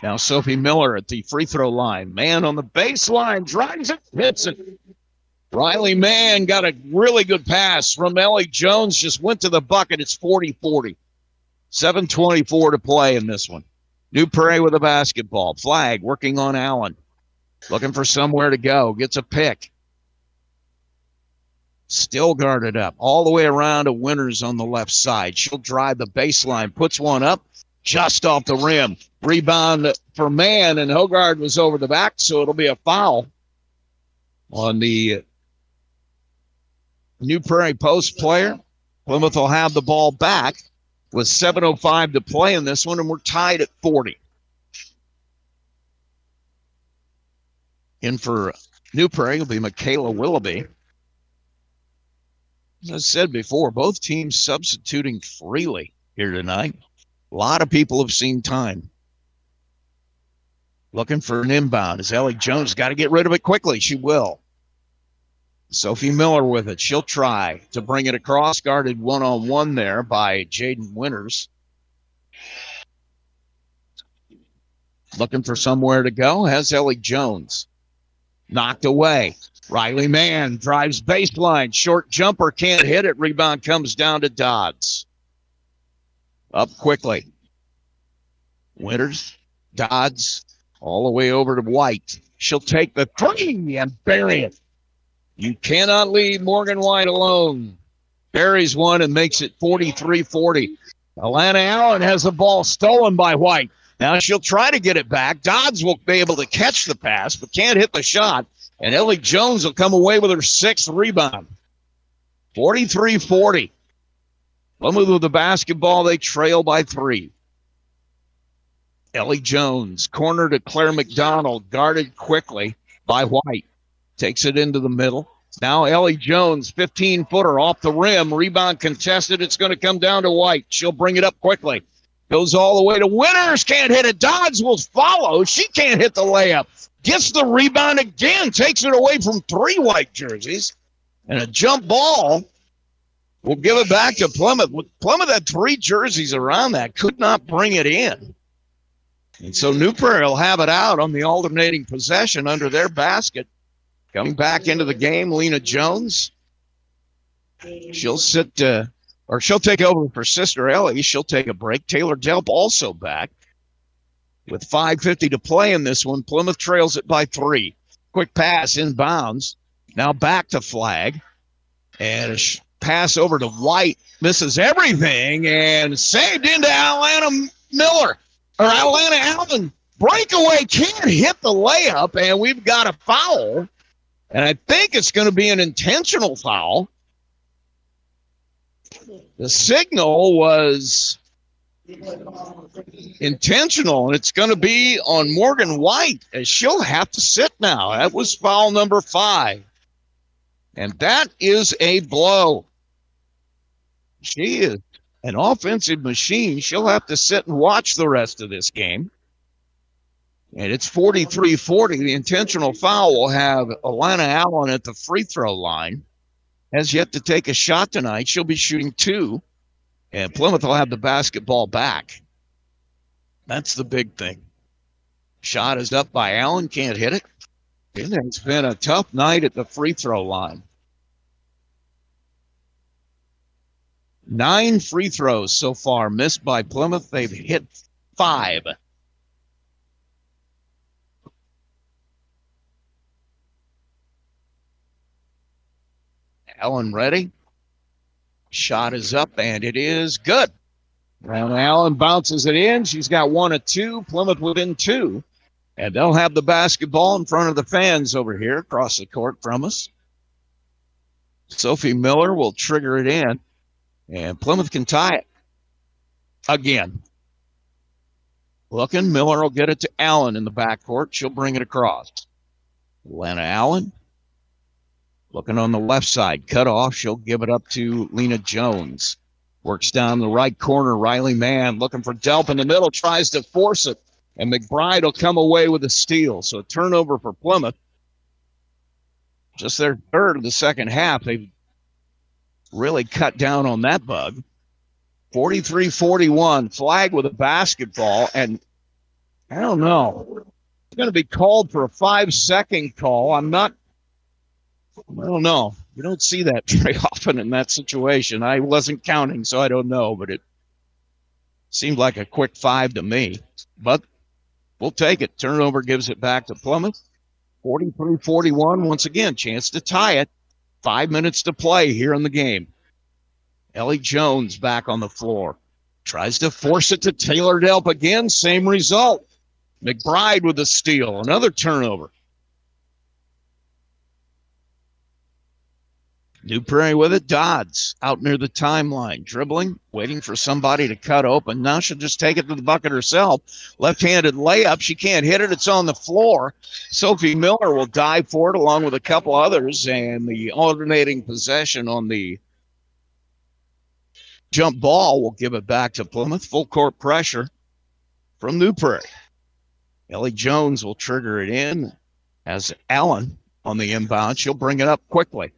Now Sophie Miller at the free throw line. Mann on the baseline, drives it, hits it. Riley Mann got a really good pass from Ellie Jones, just went to the bucket. It's 40 40. 724 to play in this one. New Prairie with a basketball. Flagg working on Allen. Looking for somewhere to go. Gets a pick. Still guarded up. All the way around to Winters on the left side. She'll drive the baseline. Puts one up just off the rim. Rebound for Mann, and Hogarth was over the back, so it'll be a foul on the New Prairie Post player. Plymouth will have the ball back with 7.05 to play in this one, and we're tied at 40. In for New Prairie will be Michaela Willoughby. As I said before, both teams substituting freely here tonight. A lot of people have seen time. Looking for an inbound as Ellie Jones got to get rid of it quickly. She will. Sophie Miller with it. She'll try to bring it across, guarded one on one there by Jaden Winters. Looking for somewhere to go. Has Ellie Jones knocked away. Riley Mann drives baseline. Short jumper can't hit it. Rebound comes down to Dodds. Up quickly. Winters, Dodds, all the way over to White. She'll take the three and bury it. You cannot leave Morgan White alone. Buries one and makes it 43 40. Alana Allen has the ball stolen by White. Now she'll try to get it back. Dodds will be able to catch the pass, but can't hit the shot. And Ellie Jones will come away with her sixth rebound. 43 40. Plymouth with the basketball, they trail by three. Ellie Jones, corner to Claire McDonald, guarded quickly by White. Takes it into the middle. Now Ellie Jones, 15 footer off the rim, rebound contested. It's going to come down to White. She'll bring it up quickly. Goes all the way to Winters, Can't hit it. Dodds will follow. She can't hit the layup. Gets the rebound again. Takes it away from three white jerseys. And a jump ball will give it back to Plymouth. Plymouth had three jerseys around that. Could not bring it in. And so New Prairie will have it out on the alternating possession under their basket. Coming back into the game, Lena Jones. She'll sit, uh, or she'll take over for Sister Ellie. She'll take a break. Taylor Delp also back. With 5.50 to play in this one, Plymouth trails it by three. Quick pass inbounds. Now back to Flagg. And pass over to White. Misses everything and saved into Atlanta Miller or Alana Allen. Breakaway can't hit the layup, and we've got a foul. And I think it's going to be an intentional foul. The signal was intentional, and it's going to be on Morgan White, as she'll have to sit now. That was foul number five. And that is a blow. She is an offensive machine. She'll have to sit and watch the rest of this game. And it's 43 40. The intentional foul will have Alana Allen at the free throw line. Has yet to take a shot tonight. She'll be shooting two. And Plymouth will have the basketball back. That's the big thing. Shot is up by Allen. Can't hit it. It's been a tough night at the free throw line. Nine free throws so far missed by Plymouth. They've hit five. Allen ready. Shot is up and it is good. Brown Allen bounces it in. She's got one of two. Plymouth within two. And they'll have the basketball in front of the fans over here across the court from us. Sophie Miller will trigger it in. And Plymouth can tie it again. Looking, Miller will get it to Allen in the backcourt. She'll bring it across. Lana Allen looking on the left side, cut off. She'll give it up to Lena Jones. Works down the right corner. Riley Mann looking for Delp in the middle, tries to force it. And McBride will come away with a steal. So a turnover for Plymouth. Just their third of the second half. They've really cut down on that bug. 43 41, Flagg with a basketball. And I don't know. It's going to be called for a five second call. I'm not, I don't know. You don't see that very often in that situation. I wasn't counting, so I don't know, but it seemed like a quick five to me. But we'll take it. Turnover gives it back to Plymouth. 43 41. Once again, chance to tie it. Five minutes to play here in the game. Ellie Jones back on the floor. Tries to force it to Taylor Delp again. Same result. McBride with a steal. Another turnover. New Prairie with it. Dodds out near the timeline, dribbling, waiting for somebody to cut open. Now she'll just take it to the bucket herself. Left handed layup. She can't hit it. It's on the floor. Sophie Miller will dive for it along with a couple others, and the alternating possession on the jump ball will give it back to Plymouth. Full court pressure from New Prairie. Ellie Jones will trigger it in as Allen on the inbound. She'll bring it up quickly.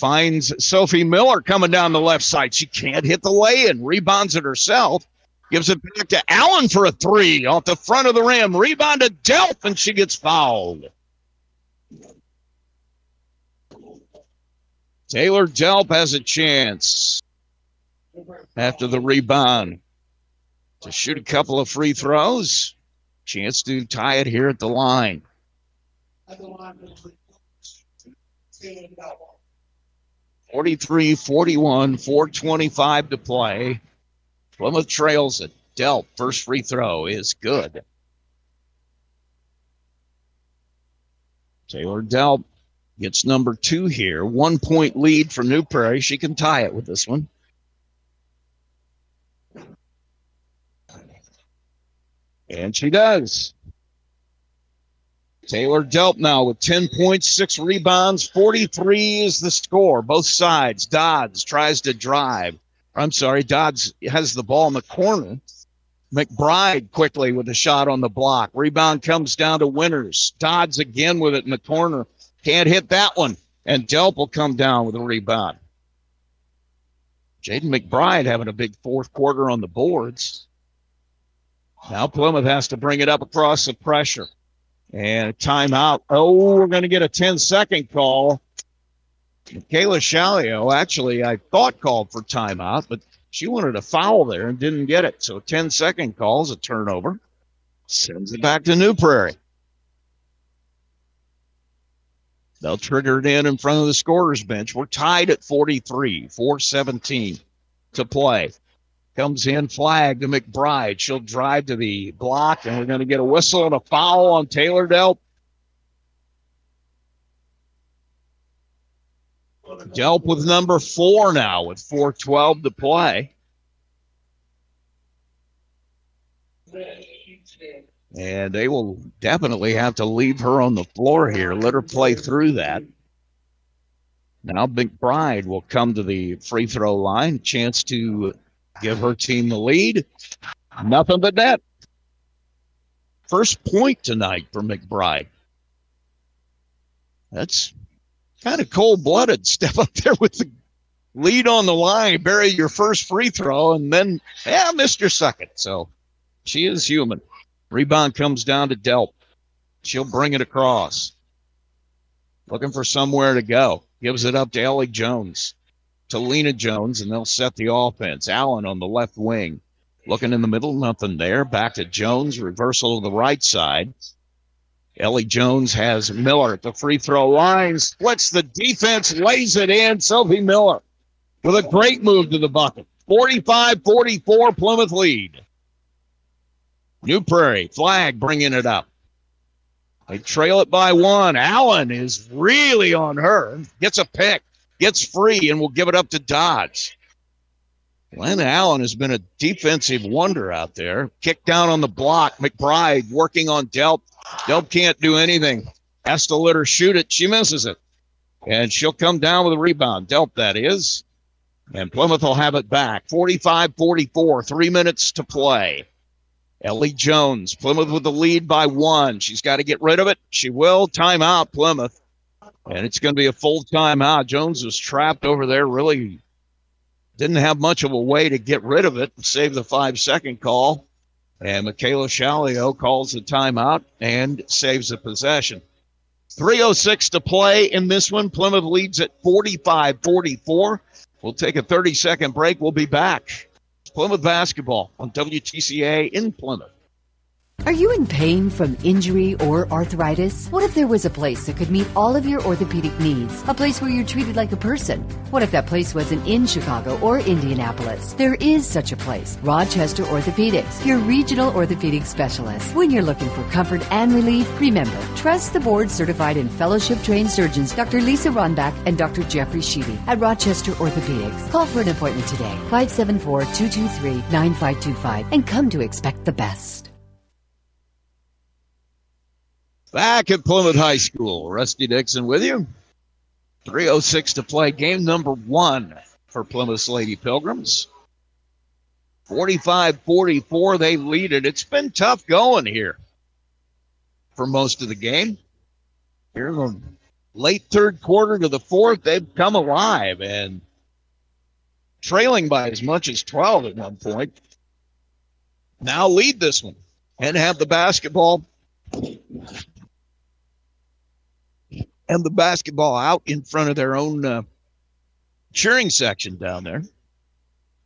Finds Sophie Miller coming down the left side. She can't hit the lay in. Rebounds it herself. Gives it back to Allen for a three off the front of the rim. Rebound to Delp, and she gets fouled. Taylor Delp has a chance after the rebound to shoot a couple of free throws. Chance to tie it here at the line. 43 41, 425 to play. Plymouth trails it. Delp, first free throw is good. Taylor Delp gets number two here. One point lead for New Prairie. She can tie it with this one. And she does. Taylor Delp now with 10 points, six rebounds, 43 is the score. Both sides. Dodds tries to drive. I'm sorry, Dodds has the ball in the corner. McBride quickly with a shot on the block. Rebound comes down to Winters. Dodds again with it in the corner. Can't hit that one. And Delp will come down with a rebound. Jaden McBride having a big fourth quarter on the boards. Now Plymouth has to bring it up across the pressure. And a timeout. Oh, we're going to get a 10 second call. Kayla Shalio, actually, I thought called for timeout, but she wanted a foul there and didn't get it. So 10 second calls, a turnover. Sends it back to New Prairie. They'll trigger it in in front of the scorer's bench. We're tied at 43, 417 to play. Comes in, Flagg to McBride. She'll drive to the block, and we're going to get a whistle and a foul on Taylor Delp. Delp with number four now with 412 to play. And they will definitely have to leave her on the floor here. Let her play through that. Now McBride will come to the free throw line. Chance to give her team the lead. Nothing but net. First point tonight for McBride. That's kind of cold blooded. Step up there with the lead on the line, bury your first free throw, and then, yeah, missed your second. So she is human. Rebound comes down to Delp. She'll bring it across. Looking for somewhere to go. Gives it up to Ellie Jones, to Lena Jones, and they'll set the offense. Allen on the left wing. Looking in the middle, nothing there. Back to Jones, reversal to the right side. Ellie Jones has Miller at the free throw line, splits the defense, lays it in. Sophie Miller with a great move to the bucket. 45 44 Plymouth lead. New Prairie, Flagg bringing it up. They trail it by one. Allen is really on her. Gets a pick, gets free, and will give it up to Dodds. Alana Allen has been a defensive wonder out there. Kick down on the block. McBride working on Delp. Delp can't do anything. Has to let her shoot it. She misses it. And she'll come down with a rebound. Delp, that is. And Plymouth will have it back. 45 44, three minutes to play. Ellie Jones, Plymouth with the lead by one. She's got to get rid of it. She will. Timeout, Plymouth. And it's going to be a full timeout. Jones was trapped over there, really didn't have much of a way to get rid of it and save the five second call. And Michaela Shalio calls the timeout and saves the possession. 306 to play in this one. Plymouth leads at 45 44. We'll take a 30 second break. We'll be back. Plymouth basketball on WTCA in Plymouth. Are you in pain from injury or arthritis? What if there was a place that could meet all of your orthopedic needs? A place where you're treated like a person? What if that place wasn't in Chicago or Indianapolis? There is such a place. Rochester Orthopedics, your regional orthopedic specialist. When you're looking for comfort and relief, remember, trust the board certified and fellowship trained surgeons Dr. Lisa Ronbach and Dr. Jeffrey Sheedy at Rochester Orthopedics. Call for an appointment today, 574 223 9525, and come to expect the best. Back at Plymouth High School, Rusty Nixon with you. 306 to play game number one for Plymouth Lady Pilgrims. 45 44, they lead it. It's been tough going here for most of the game. Here in the late third quarter to the fourth, they've come alive and trailing by as much as 12 at one point. Now lead this one and have the basketball and the basketball out in front of their own uh, cheering section down there.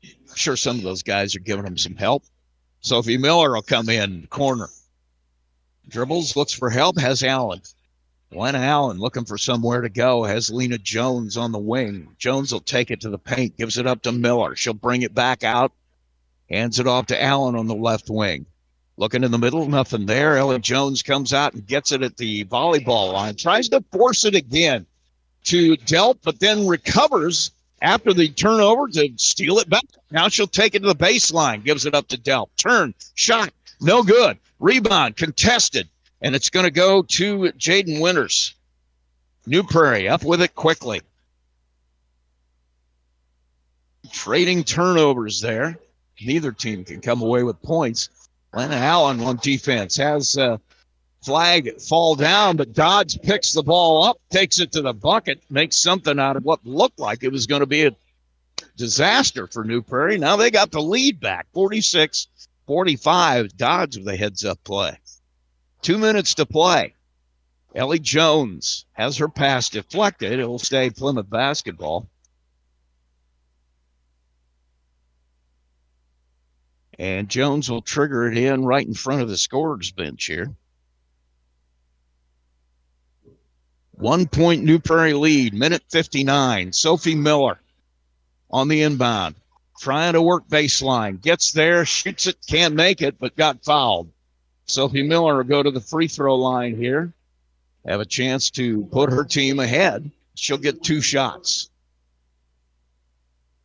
I'm sure some of those guys are giving them some help. Sophie Miller will come in corner. Dribbles, looks for help, has Allen. Lena Allen looking for somewhere to go, has Lena Jones on the wing. Jones will take it to the paint, gives it up to Miller. She'll bring it back out, hands it off to Allen on the left wing. Looking in the middle, nothing there. Ellie Jones comes out and gets it at the volleyball line, tries to force it again to Delp, but then recovers after the turnover to steal it back. Now she'll take it to the baseline, gives it up to Delp. Turn, shot, no good. Rebound, contested, and it's going to go to Jaden Winters. New Prairie up with it quickly. Trading turnovers there. Neither team can come away with points. Lena Allen on defense has uh, Flagg fall down, but Dodds picks the ball up, takes it to the bucket, makes something out of what looked like it was going to be a disaster for New Prairie. Now they got the lead back 46 45. Dodds with a heads up play. Two minutes to play. Ellie Jones has her pass deflected. It will stay Plymouth basketball. And Jones will trigger it in right in front of the scorer's bench here. One point New Prairie lead, minute 59. Sophie Miller on the inbound, trying to work baseline. Gets there, shoots it, can't make it, but got fouled. Sophie Miller will go to the free throw line here, have a chance to put her team ahead. She'll get two shots.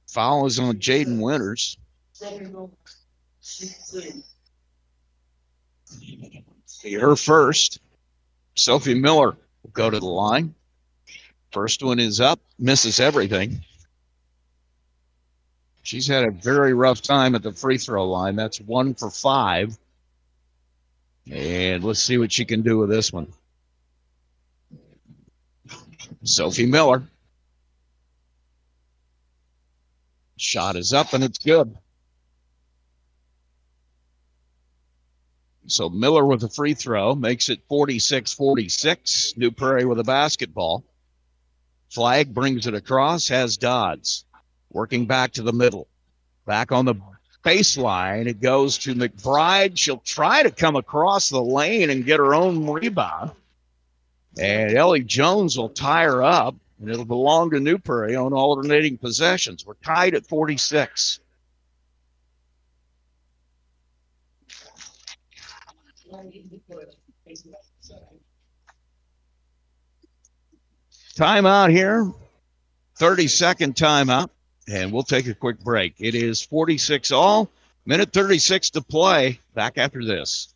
Foul is on Jaden Winters. Her first. Sophie Miller will go to the line. First one is up, misses everything. She's had a very rough time at the free throw line. That's one for five. And let's see what she can do with this one. Sophie Miller. Shot is up and it's good. So Miller with a free throw makes it 46 46. New Prairie with a basketball. Flagg brings it across, has Dodds working back to the middle. Back on the baseline, it goes to McBride. She'll try to come across the lane and get her own rebound. And Ellie Jones will tie her up, and it'll belong to New Prairie on alternating possessions. We're tied at 46. Timeout here. 30 second timeout. And we'll take a quick break. It is 46 all. Minute 36 to play. Back after this.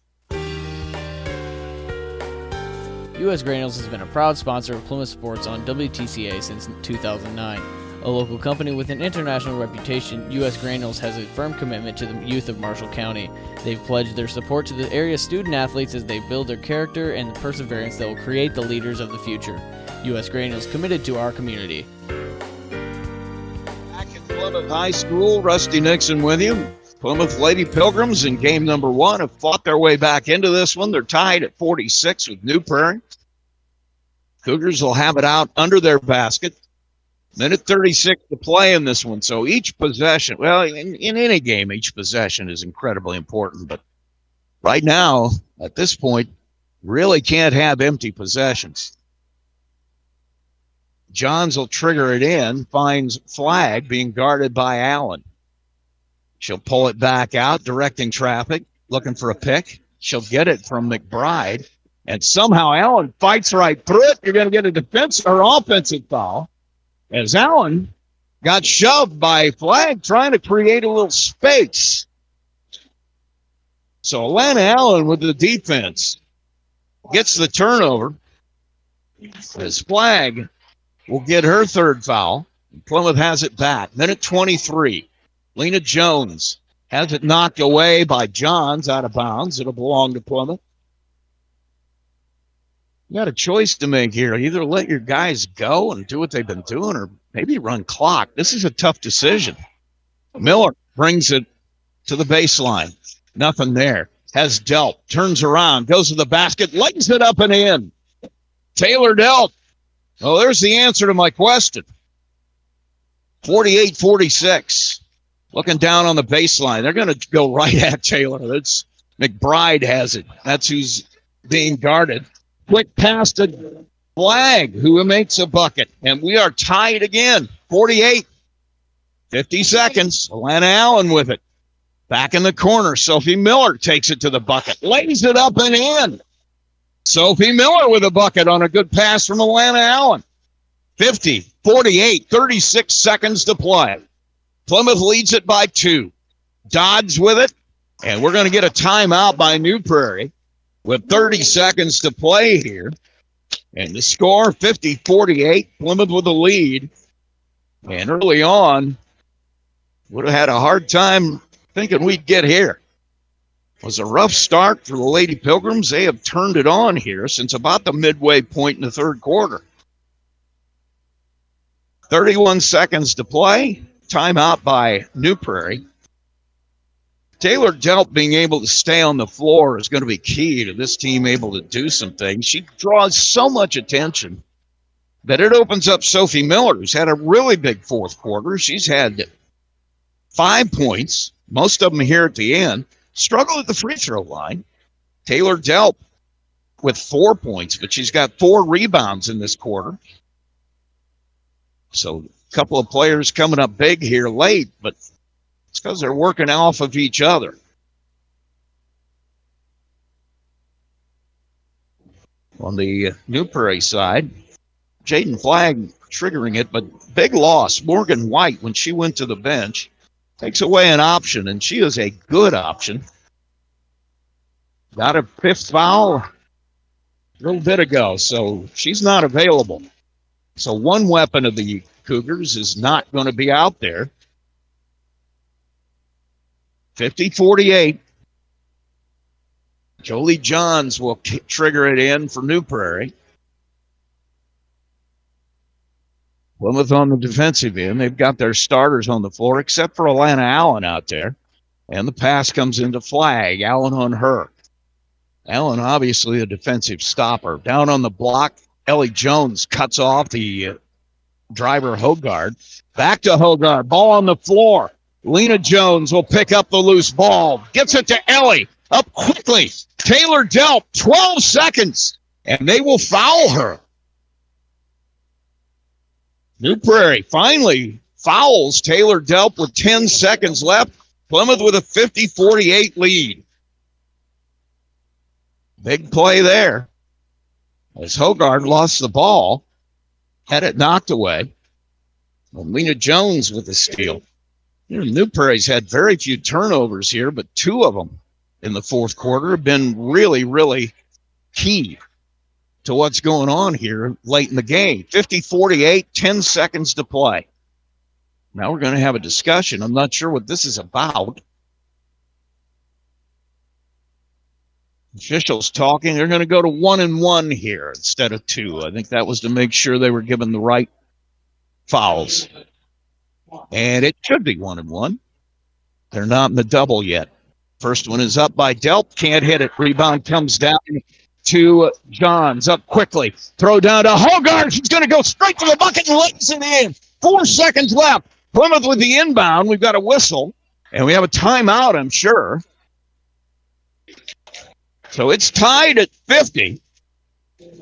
U.S. Granules has been a proud sponsor of Plymouth Sports on WTCA since 2009. A local company with an international reputation, U.S. Granules has a firm commitment to the youth of Marshall County. They've pledged their support to the area student athletes as they build their character and the perseverance that will create the leaders of the future. U.S. Granules committed to our community. Back at Plymouth High School, Rusty Nixon with you. Plymouth Lady Pilgrims in game number one have fought their way back into this one. They're tied at 46 with New Prairie. Cougars will have it out under their basket. Minute 36 to play in this one. So each possession, well, in, in any game, each possession is incredibly important. But right now, at this point, really can't have empty possessions. Johns will trigger it in, finds Flagg being guarded by Allen. She'll pull it back out, directing traffic, looking for a pick. She'll get it from McBride. And somehow Allen fights right through it. You're going to get a defensive or offensive foul as Allen got shoved by Flagg trying to create a little space. So Alana Allen with the defense gets the turnover. As Flagg will get her third foul. Plymouth has it back. Minute 23. Lena Jones has it knocked away by Johns out of bounds. It'll belong to Plymouth. You got a choice to make here. Either let your guys go and do what they've been doing, or maybe run clock. This is a tough decision. Miller brings it to the baseline. Nothing there. Has Delp, turns around, goes to the basket, lights it up and in. Taylor Delp. Well, oh, there's the answer to my question. 48 46. Looking down on the baseline. They're going to go right at Taylor. That's McBride has it. That's who's being guarded. Quick pass to Flagg, who makes a bucket. And we are tied again. 48. 50 seconds. Alana Allen with it. Back in the corner. Sophie Miller takes it to the bucket. Lays it up and in. Sophie Miller with a bucket on a good pass from Alana Allen. 50, 48, 36 seconds to play. Plymouth leads it by two. Dodds with it. And we're going to get a timeout by New Prairie with 30 seconds to play here. And the score 50 48. Plymouth with the lead. And early on, would have had a hard time thinking we'd get here. It was a rough start for the Lady Pilgrims. They have turned it on here since about the midway point in the third quarter. 31 seconds to play. Timeout by New Prairie. Taylor Delp being able to stay on the floor is going to be key to this team able to do some things. She draws so much attention that it opens up Sophie Miller, who's had a really big fourth quarter. She's had five points, most of them here at the end. Struggled at the free throw line. Taylor Delp with four points, but she's got four rebounds in this quarter. So a couple of players coming up big here late, but it's because they're working off of each other. On the uh, New Prairie side, Jaden Flagg triggering it, but big loss. Morgan White, when she went to the bench, takes away an option, and she is a good option. Got a fifth foul a little bit ago, so she's not available. So one weapon of the Cougars is not going to be out there. 50 48. Jolie Johns will trigger it in for New Prairie. Plymouth on the defensive end. They've got their starters on the floor, except for Alana Allen out there. And the pass comes into Flagg. Allen on her. Allen, obviously a defensive stopper. Down on the block, Ellie Jones cuts off the uh, driver Hogarth. Back to Hogarth. Ball on the floor. Lena Jones will pick up the loose ball. Gets it to Ellie. Up quickly. Taylor Delp, 12 seconds. And they will foul her. New Prairie finally fouls Taylor Delp with 10 seconds left. Plymouth with a 50 48 lead. Big play there. As Hogarth lost the ball, had it knocked away. And Lena Jones with the steal. You know, New Prairie's had very few turnovers here, but two of them in the fourth quarter have been really, really key to what's going on here late in the game. 50 48, 10 seconds to play. Now we're going to have a discussion. I'm not sure what this is about. Officials talking. They're going to go to one and one here instead of two. I think that was to make sure they were given the right fouls. And it should be one and one. They're not in the double yet. First one is up by Delp. Can't hit it. Rebound comes down to Johns. Up quickly. Throw down to Hogarth. She's going to go straight to the bucket and lays it in. Four seconds left. Plymouth with the inbound. We've got a whistle. And we have a timeout, I'm sure. So it's tied at 50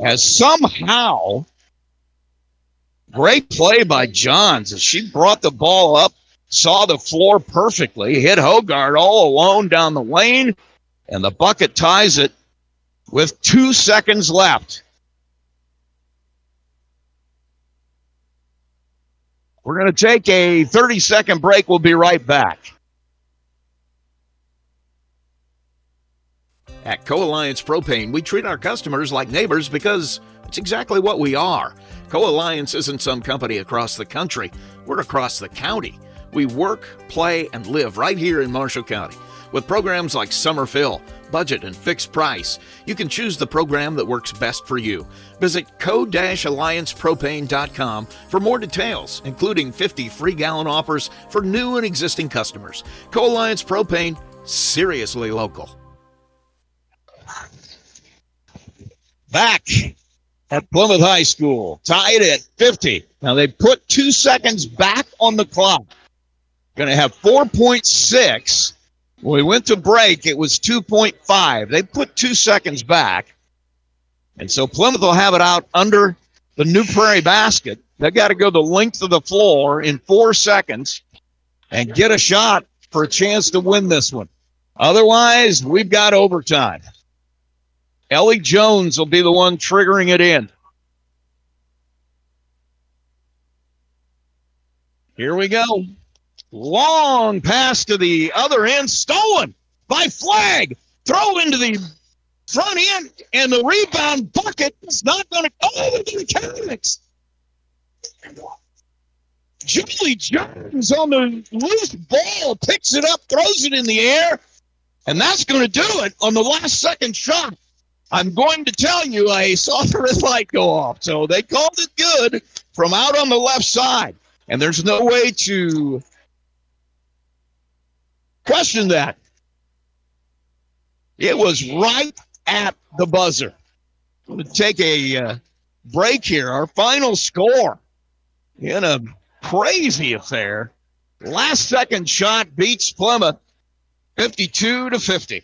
as somehow great play by Johns she brought the ball up, saw the floor perfectly, hit Hogarth all alone down the lane, and the bucket ties it with two seconds left. We're going to take a 30 second break. We'll be right back. At Co Alliance Propane, we treat our customers like neighbors because it's exactly what we are. Co Alliance isn't some company across the country, we're across the county. We work, play, and live right here in Marshall County. With programs like Summer Fill, Budget, and Fixed Price, you can choose the program that works best for you. Visit co-alliancepropane.com for more details, including 50 free gallon offers for new and existing customers. Co-Alliance Propane, seriously local. Back at Plymouth High School, tied at 50. Now they put two seconds back on the clock. Going to have 4.6. When we went to break, it was 2.5. They put two seconds back. And so Plymouth will have it out under the New Prairie basket. They've got to go the length of the floor in four seconds and get a shot for a chance to win this one. Otherwise, we've got overtime. Ellie Jones will be the one triggering it in. Here we go. Long pass to the other end, stolen by Flagg. Throw into the front end, and the rebound bucket is not going to go into the mechanics. Jolie Johns on the loose ball picks it up, throws it in the air, and that's going to do it on the last second shot. I'm going to tell you, I saw the red light go off. So they called it good from out on the left side. And there's no way to question that. It was right at the buzzer. I'm going to take a uh, break here. Our final score in a crazy affair. Last second shot beats Plymouth 52 to 50.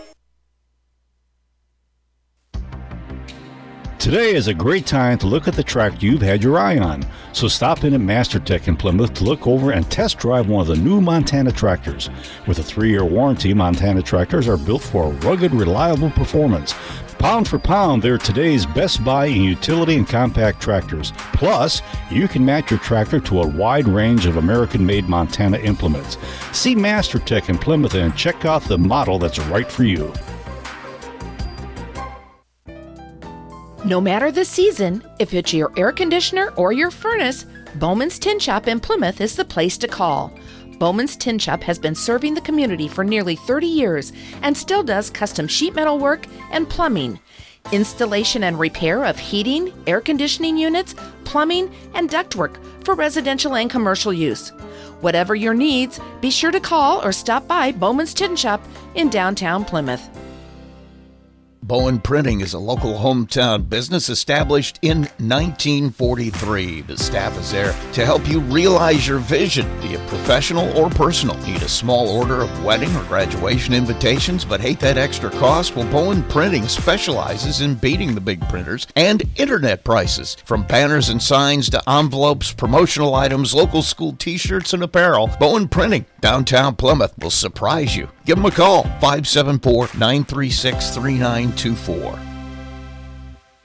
Today is a great time to look at the track you've had your eye on. So stop in at MasterTech in Plymouth to look over and test drive one of the new Montana tractors. With a three year warranty, Montana tractors are built for rugged, reliable performance. Pound for pound, they're today's best buy in utility and compact tractors. Plus, you can match your tractor to a wide range of American made Montana implements. See MasterTech in Plymouth and check out the model that's right for you. No matter the season, if it's your air conditioner or your furnace, Bowman's Tin Shop in Plymouth is the place to call. Bowman's Tin Shop has been serving the community for nearly 30 years and still does custom sheet metal work and plumbing, installation and repair of heating, air conditioning units, plumbing, and ductwork for residential and commercial use. Whatever your needs, be sure to call or stop by Bowman's Tin Shop in downtown Plymouth. Bowen Printing is a local hometown business established in 1943. The staff is there to help you realize your vision, be it professional or personal. Need a small order of wedding or graduation invitations, but hate that extra cost? Well, Bowen Printing specializes in beating the big printers and internet prices. From banners and signs to envelopes, promotional items, local school t shirts, and apparel, Bowen Printing, downtown Plymouth, will surprise you. Give them a call, 574 936 3924.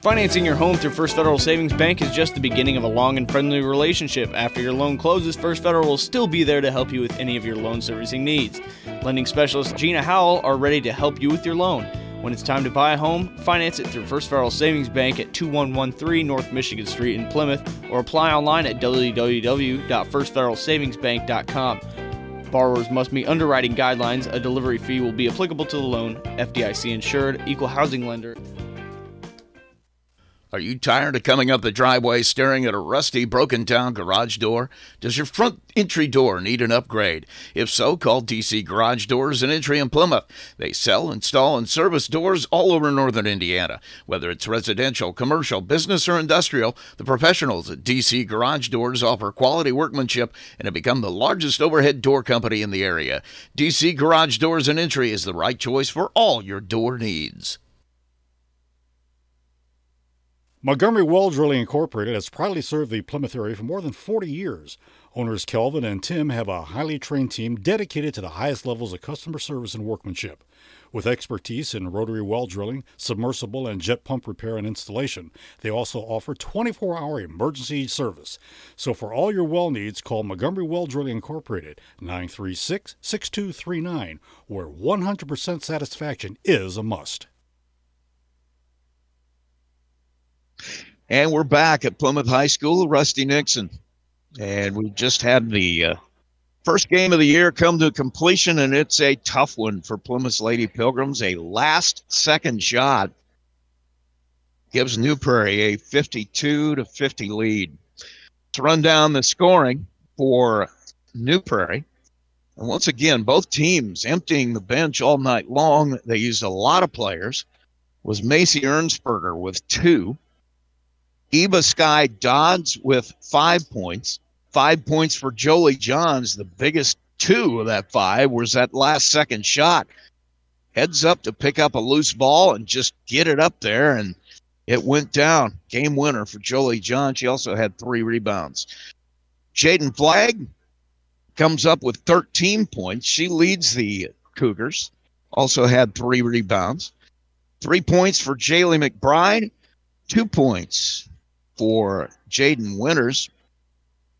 Financing your home through First Federal Savings Bank is just the beginning of a long and friendly relationship. After your loan closes, First Federal will still be there to help you with any of your loan servicing needs. Lending specialist Gina Howell are ready to help you with your loan. When it's time to buy a home, finance it through First Federal Savings Bank at 2113 North Michigan Street in Plymouth or apply online at www.firstfederalsavingsbank.com. Borrowers must meet underwriting guidelines. A delivery fee will be applicable to the loan. FDIC insured, equal housing lender. Are you tired of coming up the driveway staring at a rusty, broken down garage door? Does your front entry door need an upgrade? If so, call DC Garage Doors and Entry in Plymouth. They sell, install, and service doors all over northern Indiana. Whether it's residential, commercial, business, or industrial, the professionals at DC Garage Doors offer quality workmanship and have become the largest overhead door company in the area. DC Garage Doors and Entry is the right choice for all your door needs. Montgomery Well Drilling Incorporated has proudly served the Plymouth area for more than 40 years. Owners Kelvin and Tim have a highly trained team dedicated to the highest levels of customer service and workmanship. With expertise in rotary well drilling, submersible, and jet pump repair and installation, they also offer 24 hour emergency service. So for all your well needs, call Montgomery Well Drilling Incorporated 936 6239, where 100% satisfaction is a must. And we're back at Plymouth High School, Rusty Nixon. And we just had the uh, first game of the year come to completion, and it's a tough one for Plymouth Lady Pilgrims. A last second shot gives New Prairie a 52 to 50 lead. To run down the scoring for New Prairie. And once again, both teams emptying the bench all night long. They used a lot of players. Was Macy Ernsberger with two. Eva Sky Dodds with five points. Five points for Jolie Johns. The biggest two of that five was that last second shot. Heads up to pick up a loose ball and just get it up there. And it went down. Game winner for Jolie Johns. She also had three rebounds. Jaden Flagg comes up with 13 points. She leads the Cougars. Also had three rebounds. Three points for Jaylee McBride. Two points for Jaden Winters.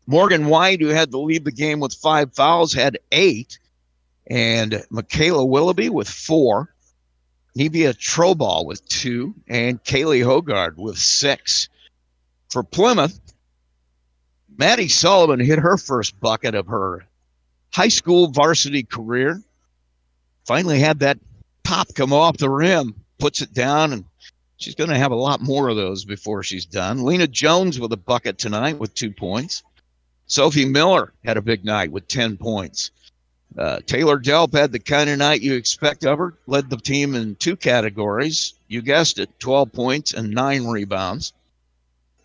Morgan White, who had to leave the game with five fouls, had eight. And Michaela Willoughby with four. Nevia Troball with two. And Kaylee Hogarth with six. For Plymouth, Maddie Sullivan hit her first bucket of her high school varsity career. Finally had that pop come off the rim, puts it down, and she's going to have a lot more of those before she's done. Lena Jones with a bucket tonight with two points. Sophie Miller had a big night with 10 points. Uh, Taylor Delp had the kind of night you expect of her, led the team in two categories. You guessed it 12 points and nine rebounds.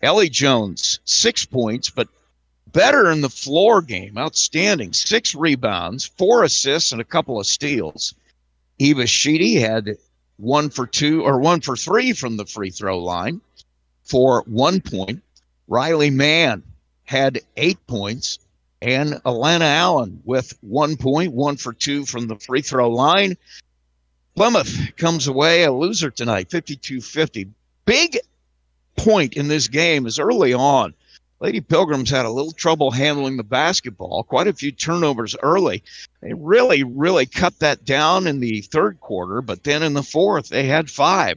Ellie Jones, six points, but better in the floor game. Outstanding. Six rebounds, four assists, and a couple of steals. Eva Sheedy had one for two or one for three from the free throw line for one point. Riley Mann had eight points, and Alana Allen with one point, one for two from the free throw line. Plymouth comes away a loser tonight, 52 50. Big point in this game is early on. Lady Pilgrims had a little trouble handling the basketball, quite a few turnovers early. They really, really cut that down in the third quarter, but then in the fourth, they had five.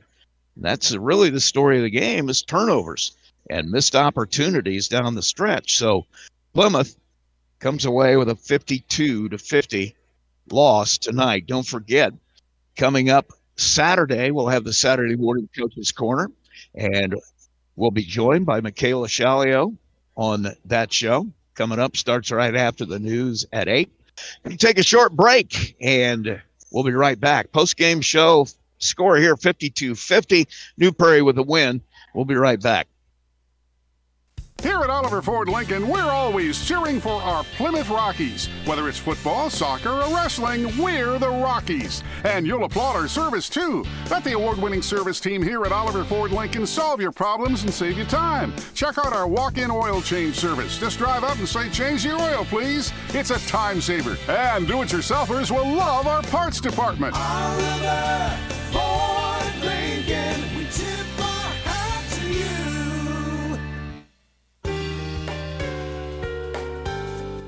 And that's really the story of the game is turnovers and missed opportunities down the stretch. So Plymouth comes away with a 52 to 50 loss tonight. Don't forget, coming up Saturday, we'll have the Saturday morning coaches corner, and we'll be joined by Michaela Shalio on that show. Coming up starts right after the news at eight. We take a short break, and we'll be right back. Post game show score here 52 50. New Prairie with a win. We'll be right back. Here at Oliver Ford Lincoln, we're always cheering for our Plymouth Rockies. Whether it's football, soccer, or wrestling, we're the Rockies. And you'll applaud our service too. Let the award winning service team here at Oliver Ford Lincoln solve your problems and save you time. Check out our walk in oil change service. Just drive up and say, Change your oil, please. It's a time saver. And do it yourselfers will love our parts department. Oliver Ford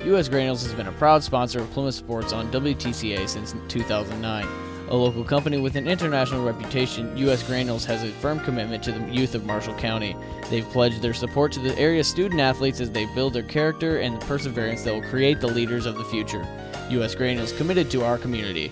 U.S. Granules has been a proud sponsor of Plymouth Sports on WTCA since 2009. A local company with an international reputation, U.S. Granules has a firm commitment to the youth of Marshall County. They've pledged their support to the area student athletes as they build their character and the perseverance that will create the leaders of the future. U.S. Granules committed to our community.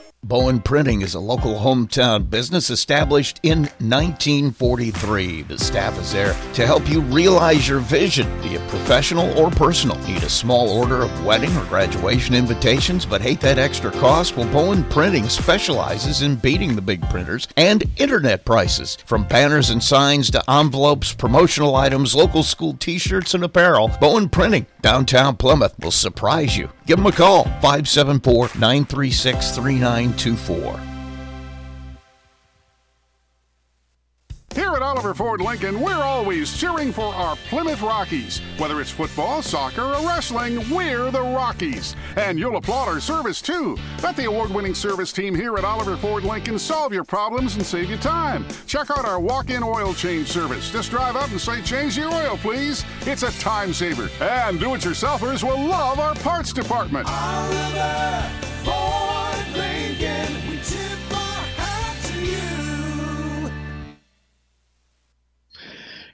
Bowen Printing is a local hometown business established in 1943. The staff is there to help you realize your vision, be it professional or personal. Need a small order of wedding or graduation invitations, but hate that extra cost? Well, Bowen Printing specializes in beating the big printers and internet prices. From banners and signs to envelopes, promotional items, local school t shirts, and apparel, Bowen Printing, downtown Plymouth, will surprise you. Give them a call, 574 936 3924. Here at Oliver Ford Lincoln, we're always cheering for our Plymouth Rockies. Whether it's football, soccer, or wrestling, we're the Rockies. And you'll applaud our service too. Let the award winning service team here at Oliver Ford Lincoln solve your problems and save you time. Check out our walk in oil change service. Just drive up and say, Change your oil, please. It's a time saver. And do it yourselfers will love our parts department. Oliver Ford Lincoln,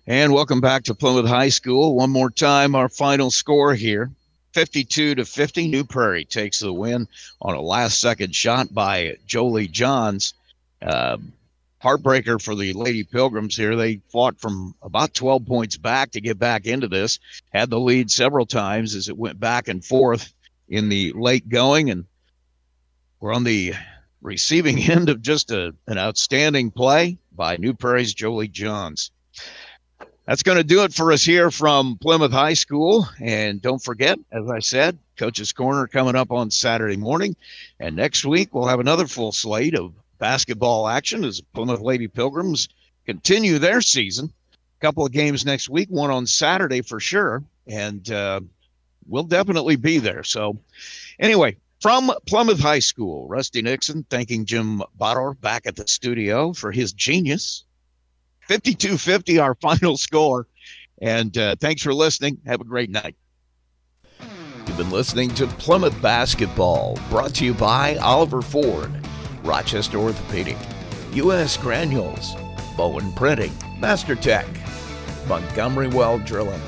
And welcome back to Plymouth High School. One more time, our final score here 52 to 50. New Prairie takes the win on a last second shot by Jolie Johns. Uh, heartbreaker for the Lady Pilgrims here. They fought from about 12 points back to get back into this, had the lead several times as it went back and forth in the late going. And we're on the receiving end of just a, an outstanding play by New Prairie's Jolie Johns. That's going to do it for us here from Plymouth High School. And don't forget, as I said, Coach's Corner coming up on Saturday morning. And next week, we'll have another full slate of basketball action as Plymouth Lady Pilgrims continue their season. A couple of games next week, one on Saturday for sure. And uh, we'll definitely be there. So, anyway, from Plymouth High School, Rusty Nixon thanking Jim Bauer back at the studio for his genius 52 50, our final score. And uh, thanks for listening. Have a great night. You've been listening to Plymouth Basketball, brought to you by Oliver Ford, Rochester Orthopedic, U.S. Granules, Bowen Printing, Master Tech, Montgomery Well Drilling,